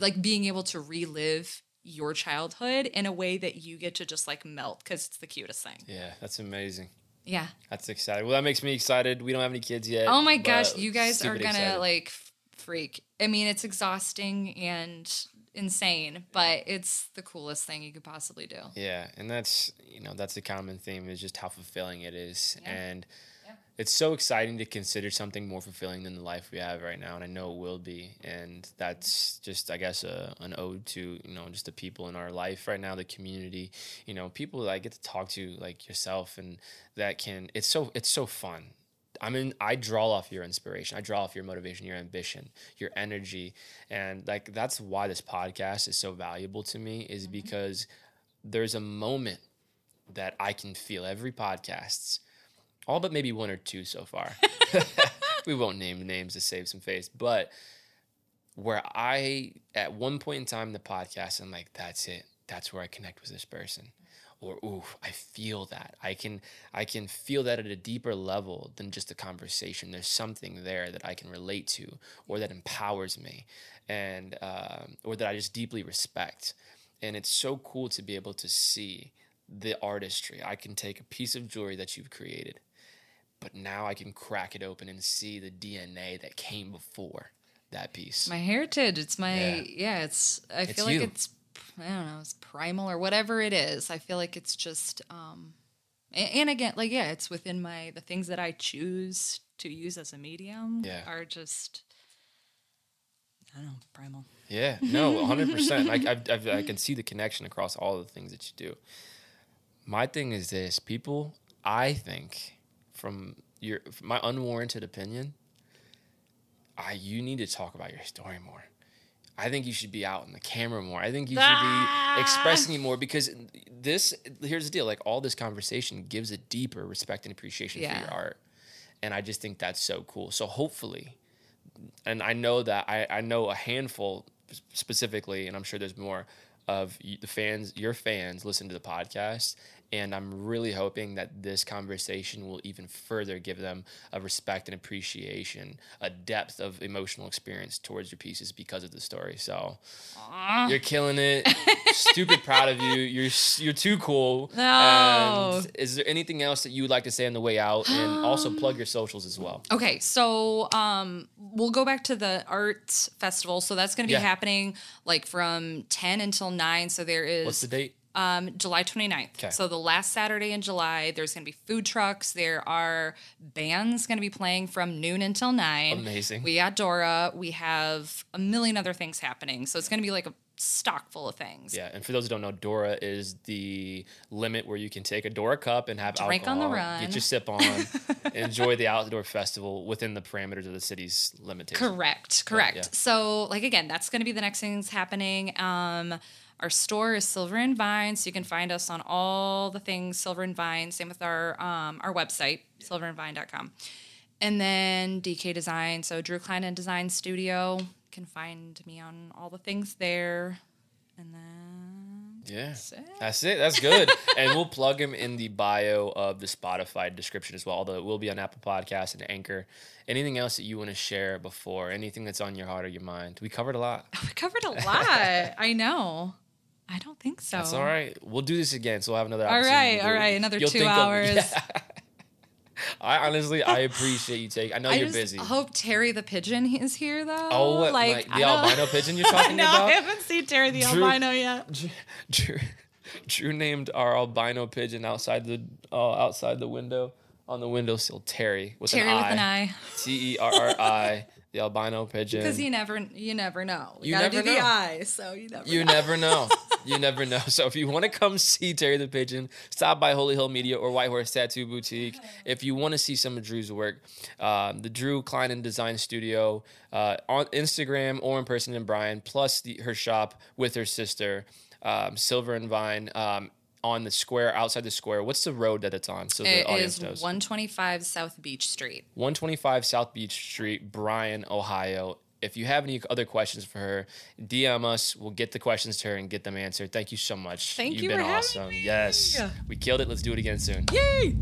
like being able to relive your childhood in a way that you get to just like melt because it's the cutest thing Yeah, that's amazing. yeah That's exciting. Well, that makes me excited. We don't have any kids yet. oh my gosh you guys are gonna excited. like freak i mean it's exhausting and insane but it's the coolest thing you could possibly do Yeah, and that's you know that's a common theme is just how fulfilling it is, Yeah. and. It's so exciting to consider something more fulfilling than the life we have right now, and I know it will be, and that's just I guess a, an ode to you know just the people in our life right now, the community, you know, people that I get to talk to like yourself, and that can it's so it's so fun. I mean, I draw off your inspiration. I draw off your motivation, your ambition, your energy, and like that's why this podcast is so valuable to me. Is mm-hmm. because there's a moment that I can feel every podcast's, all but maybe one or two so far. (laughs) (laughs) we won't name names to save some face, but where I at one point in time in the podcast, I'm like, that's it. That's where I connect with this person. Or ooh, I feel that. I can I can feel that at a deeper level than just a conversation. There's something there that I can relate to, or that empowers me, and um, or that I just deeply respect. And it's so cool to be able to see the artistry. I can take a piece of jewelry that you've created, but now I can crack it open and see the DNA that came before that piece. my heritage it's my Yeah. yeah, it's i It's feel like it's i don't know it's primal or whatever it is i feel like it's just um and, again like yeah it's within my the things that i choose to use as a medium Yeah. are just i don't know primal Yeah, no, 100%. I, I've, I've, I can see the connection across all the things that you do. My thing is this people, I think, from your from my unwarranted opinion, I you need to talk about your story more. I think you should be out in the camera more. I think you should Ah! be expressing it more because this here's the deal like all this conversation gives a deeper respect and appreciation Yeah. for your art. And I just think that's so cool. So hopefully and I know that I, I know a handful specifically, and I'm sure there's more of the fans, your fans listen to the podcast. And I'm really hoping that this conversation will even further give them a respect and appreciation, a depth of emotional experience towards your pieces because of the story. So you're killing it. Stupid proud of you. You're you're too cool. No. And is there anything else that you would like to say on the way out? And (gasps) also plug your socials as well. Okay, so um, we'll go back to the arts festival. So that's going to be Yeah. happening like from 10 until 9. So there is What's the date? Um, July 29th. Okay. So the last Saturday in July, there's going to be food trucks. There are bands going to be playing from noon until 9. Amazing. We got DORA. We have a million other things happening. So it's going to be like a stock full of things. Yeah, and for those who don't know, DORA is the limit where you can take a DORA cup and have Drink on the run. get your sip on, (laughs) enjoy the outdoor festival within the parameters of the city's limitations. Correct. Correct. yeah. So, like again, that's going to be the next thing that's happening. Um, our store is Silver and Vine, so you can find us on all the things Silver and Vine. Same with our um, our website, silverandvine.com. And then DK Design, so Drew Kleinhen Design Studio. You can find me on all the things there. And then Yeah, That's it. that's it. That's good. (laughs) and we'll plug him in the bio of the Spotify description as well. Although it will be on Apple Podcasts and Anchor. Anything else that you want to share before? Anything that's on your heart or your mind? We covered a lot. (laughs) we covered a lot. I know. I don't think so. That's all right. We'll do this again, so we'll have another. All right, all it. another two think of- hours. (laughs) Yeah. I honestly, I appreciate you taking. I know I you're busy. hope Terry the pigeon is here though. Oh, what, like, like, the albino pigeon you're (laughs) talking about? no, about? I haven't seen Terry the Drew- albino yet. (laughs) Drew, Drew, named our albino pigeon outside the uh, outside the window on the windowsill Terry with Terry an with an eye, T E R R I, the albino pigeon. because you never, you never know. We You gotta never do the know. eye, so you never. you know. never know. (laughs) you never know. So if you want to come see Terry the Pigeon, stop by Holy Hill Media or White Horse Tattoo Boutique. If you want to see some of Drew's work, um, the Drew Kleinhen Design Studio uh, on Instagram or in person in Bryan, plus the, her shop with her sister, um, Silver and Vine. Um, on the square outside the square what's the road that it's on so the It audience is knows 125 South Beech Street. 125 South Beech Street, Bryan, Ohio. If you have any other questions for her, DM us. We'll get the questions to her and get them answered. Thank you so much. Thank You've you been for having awesome. me. Yes. We killed it. Let's do it again soon. Yay!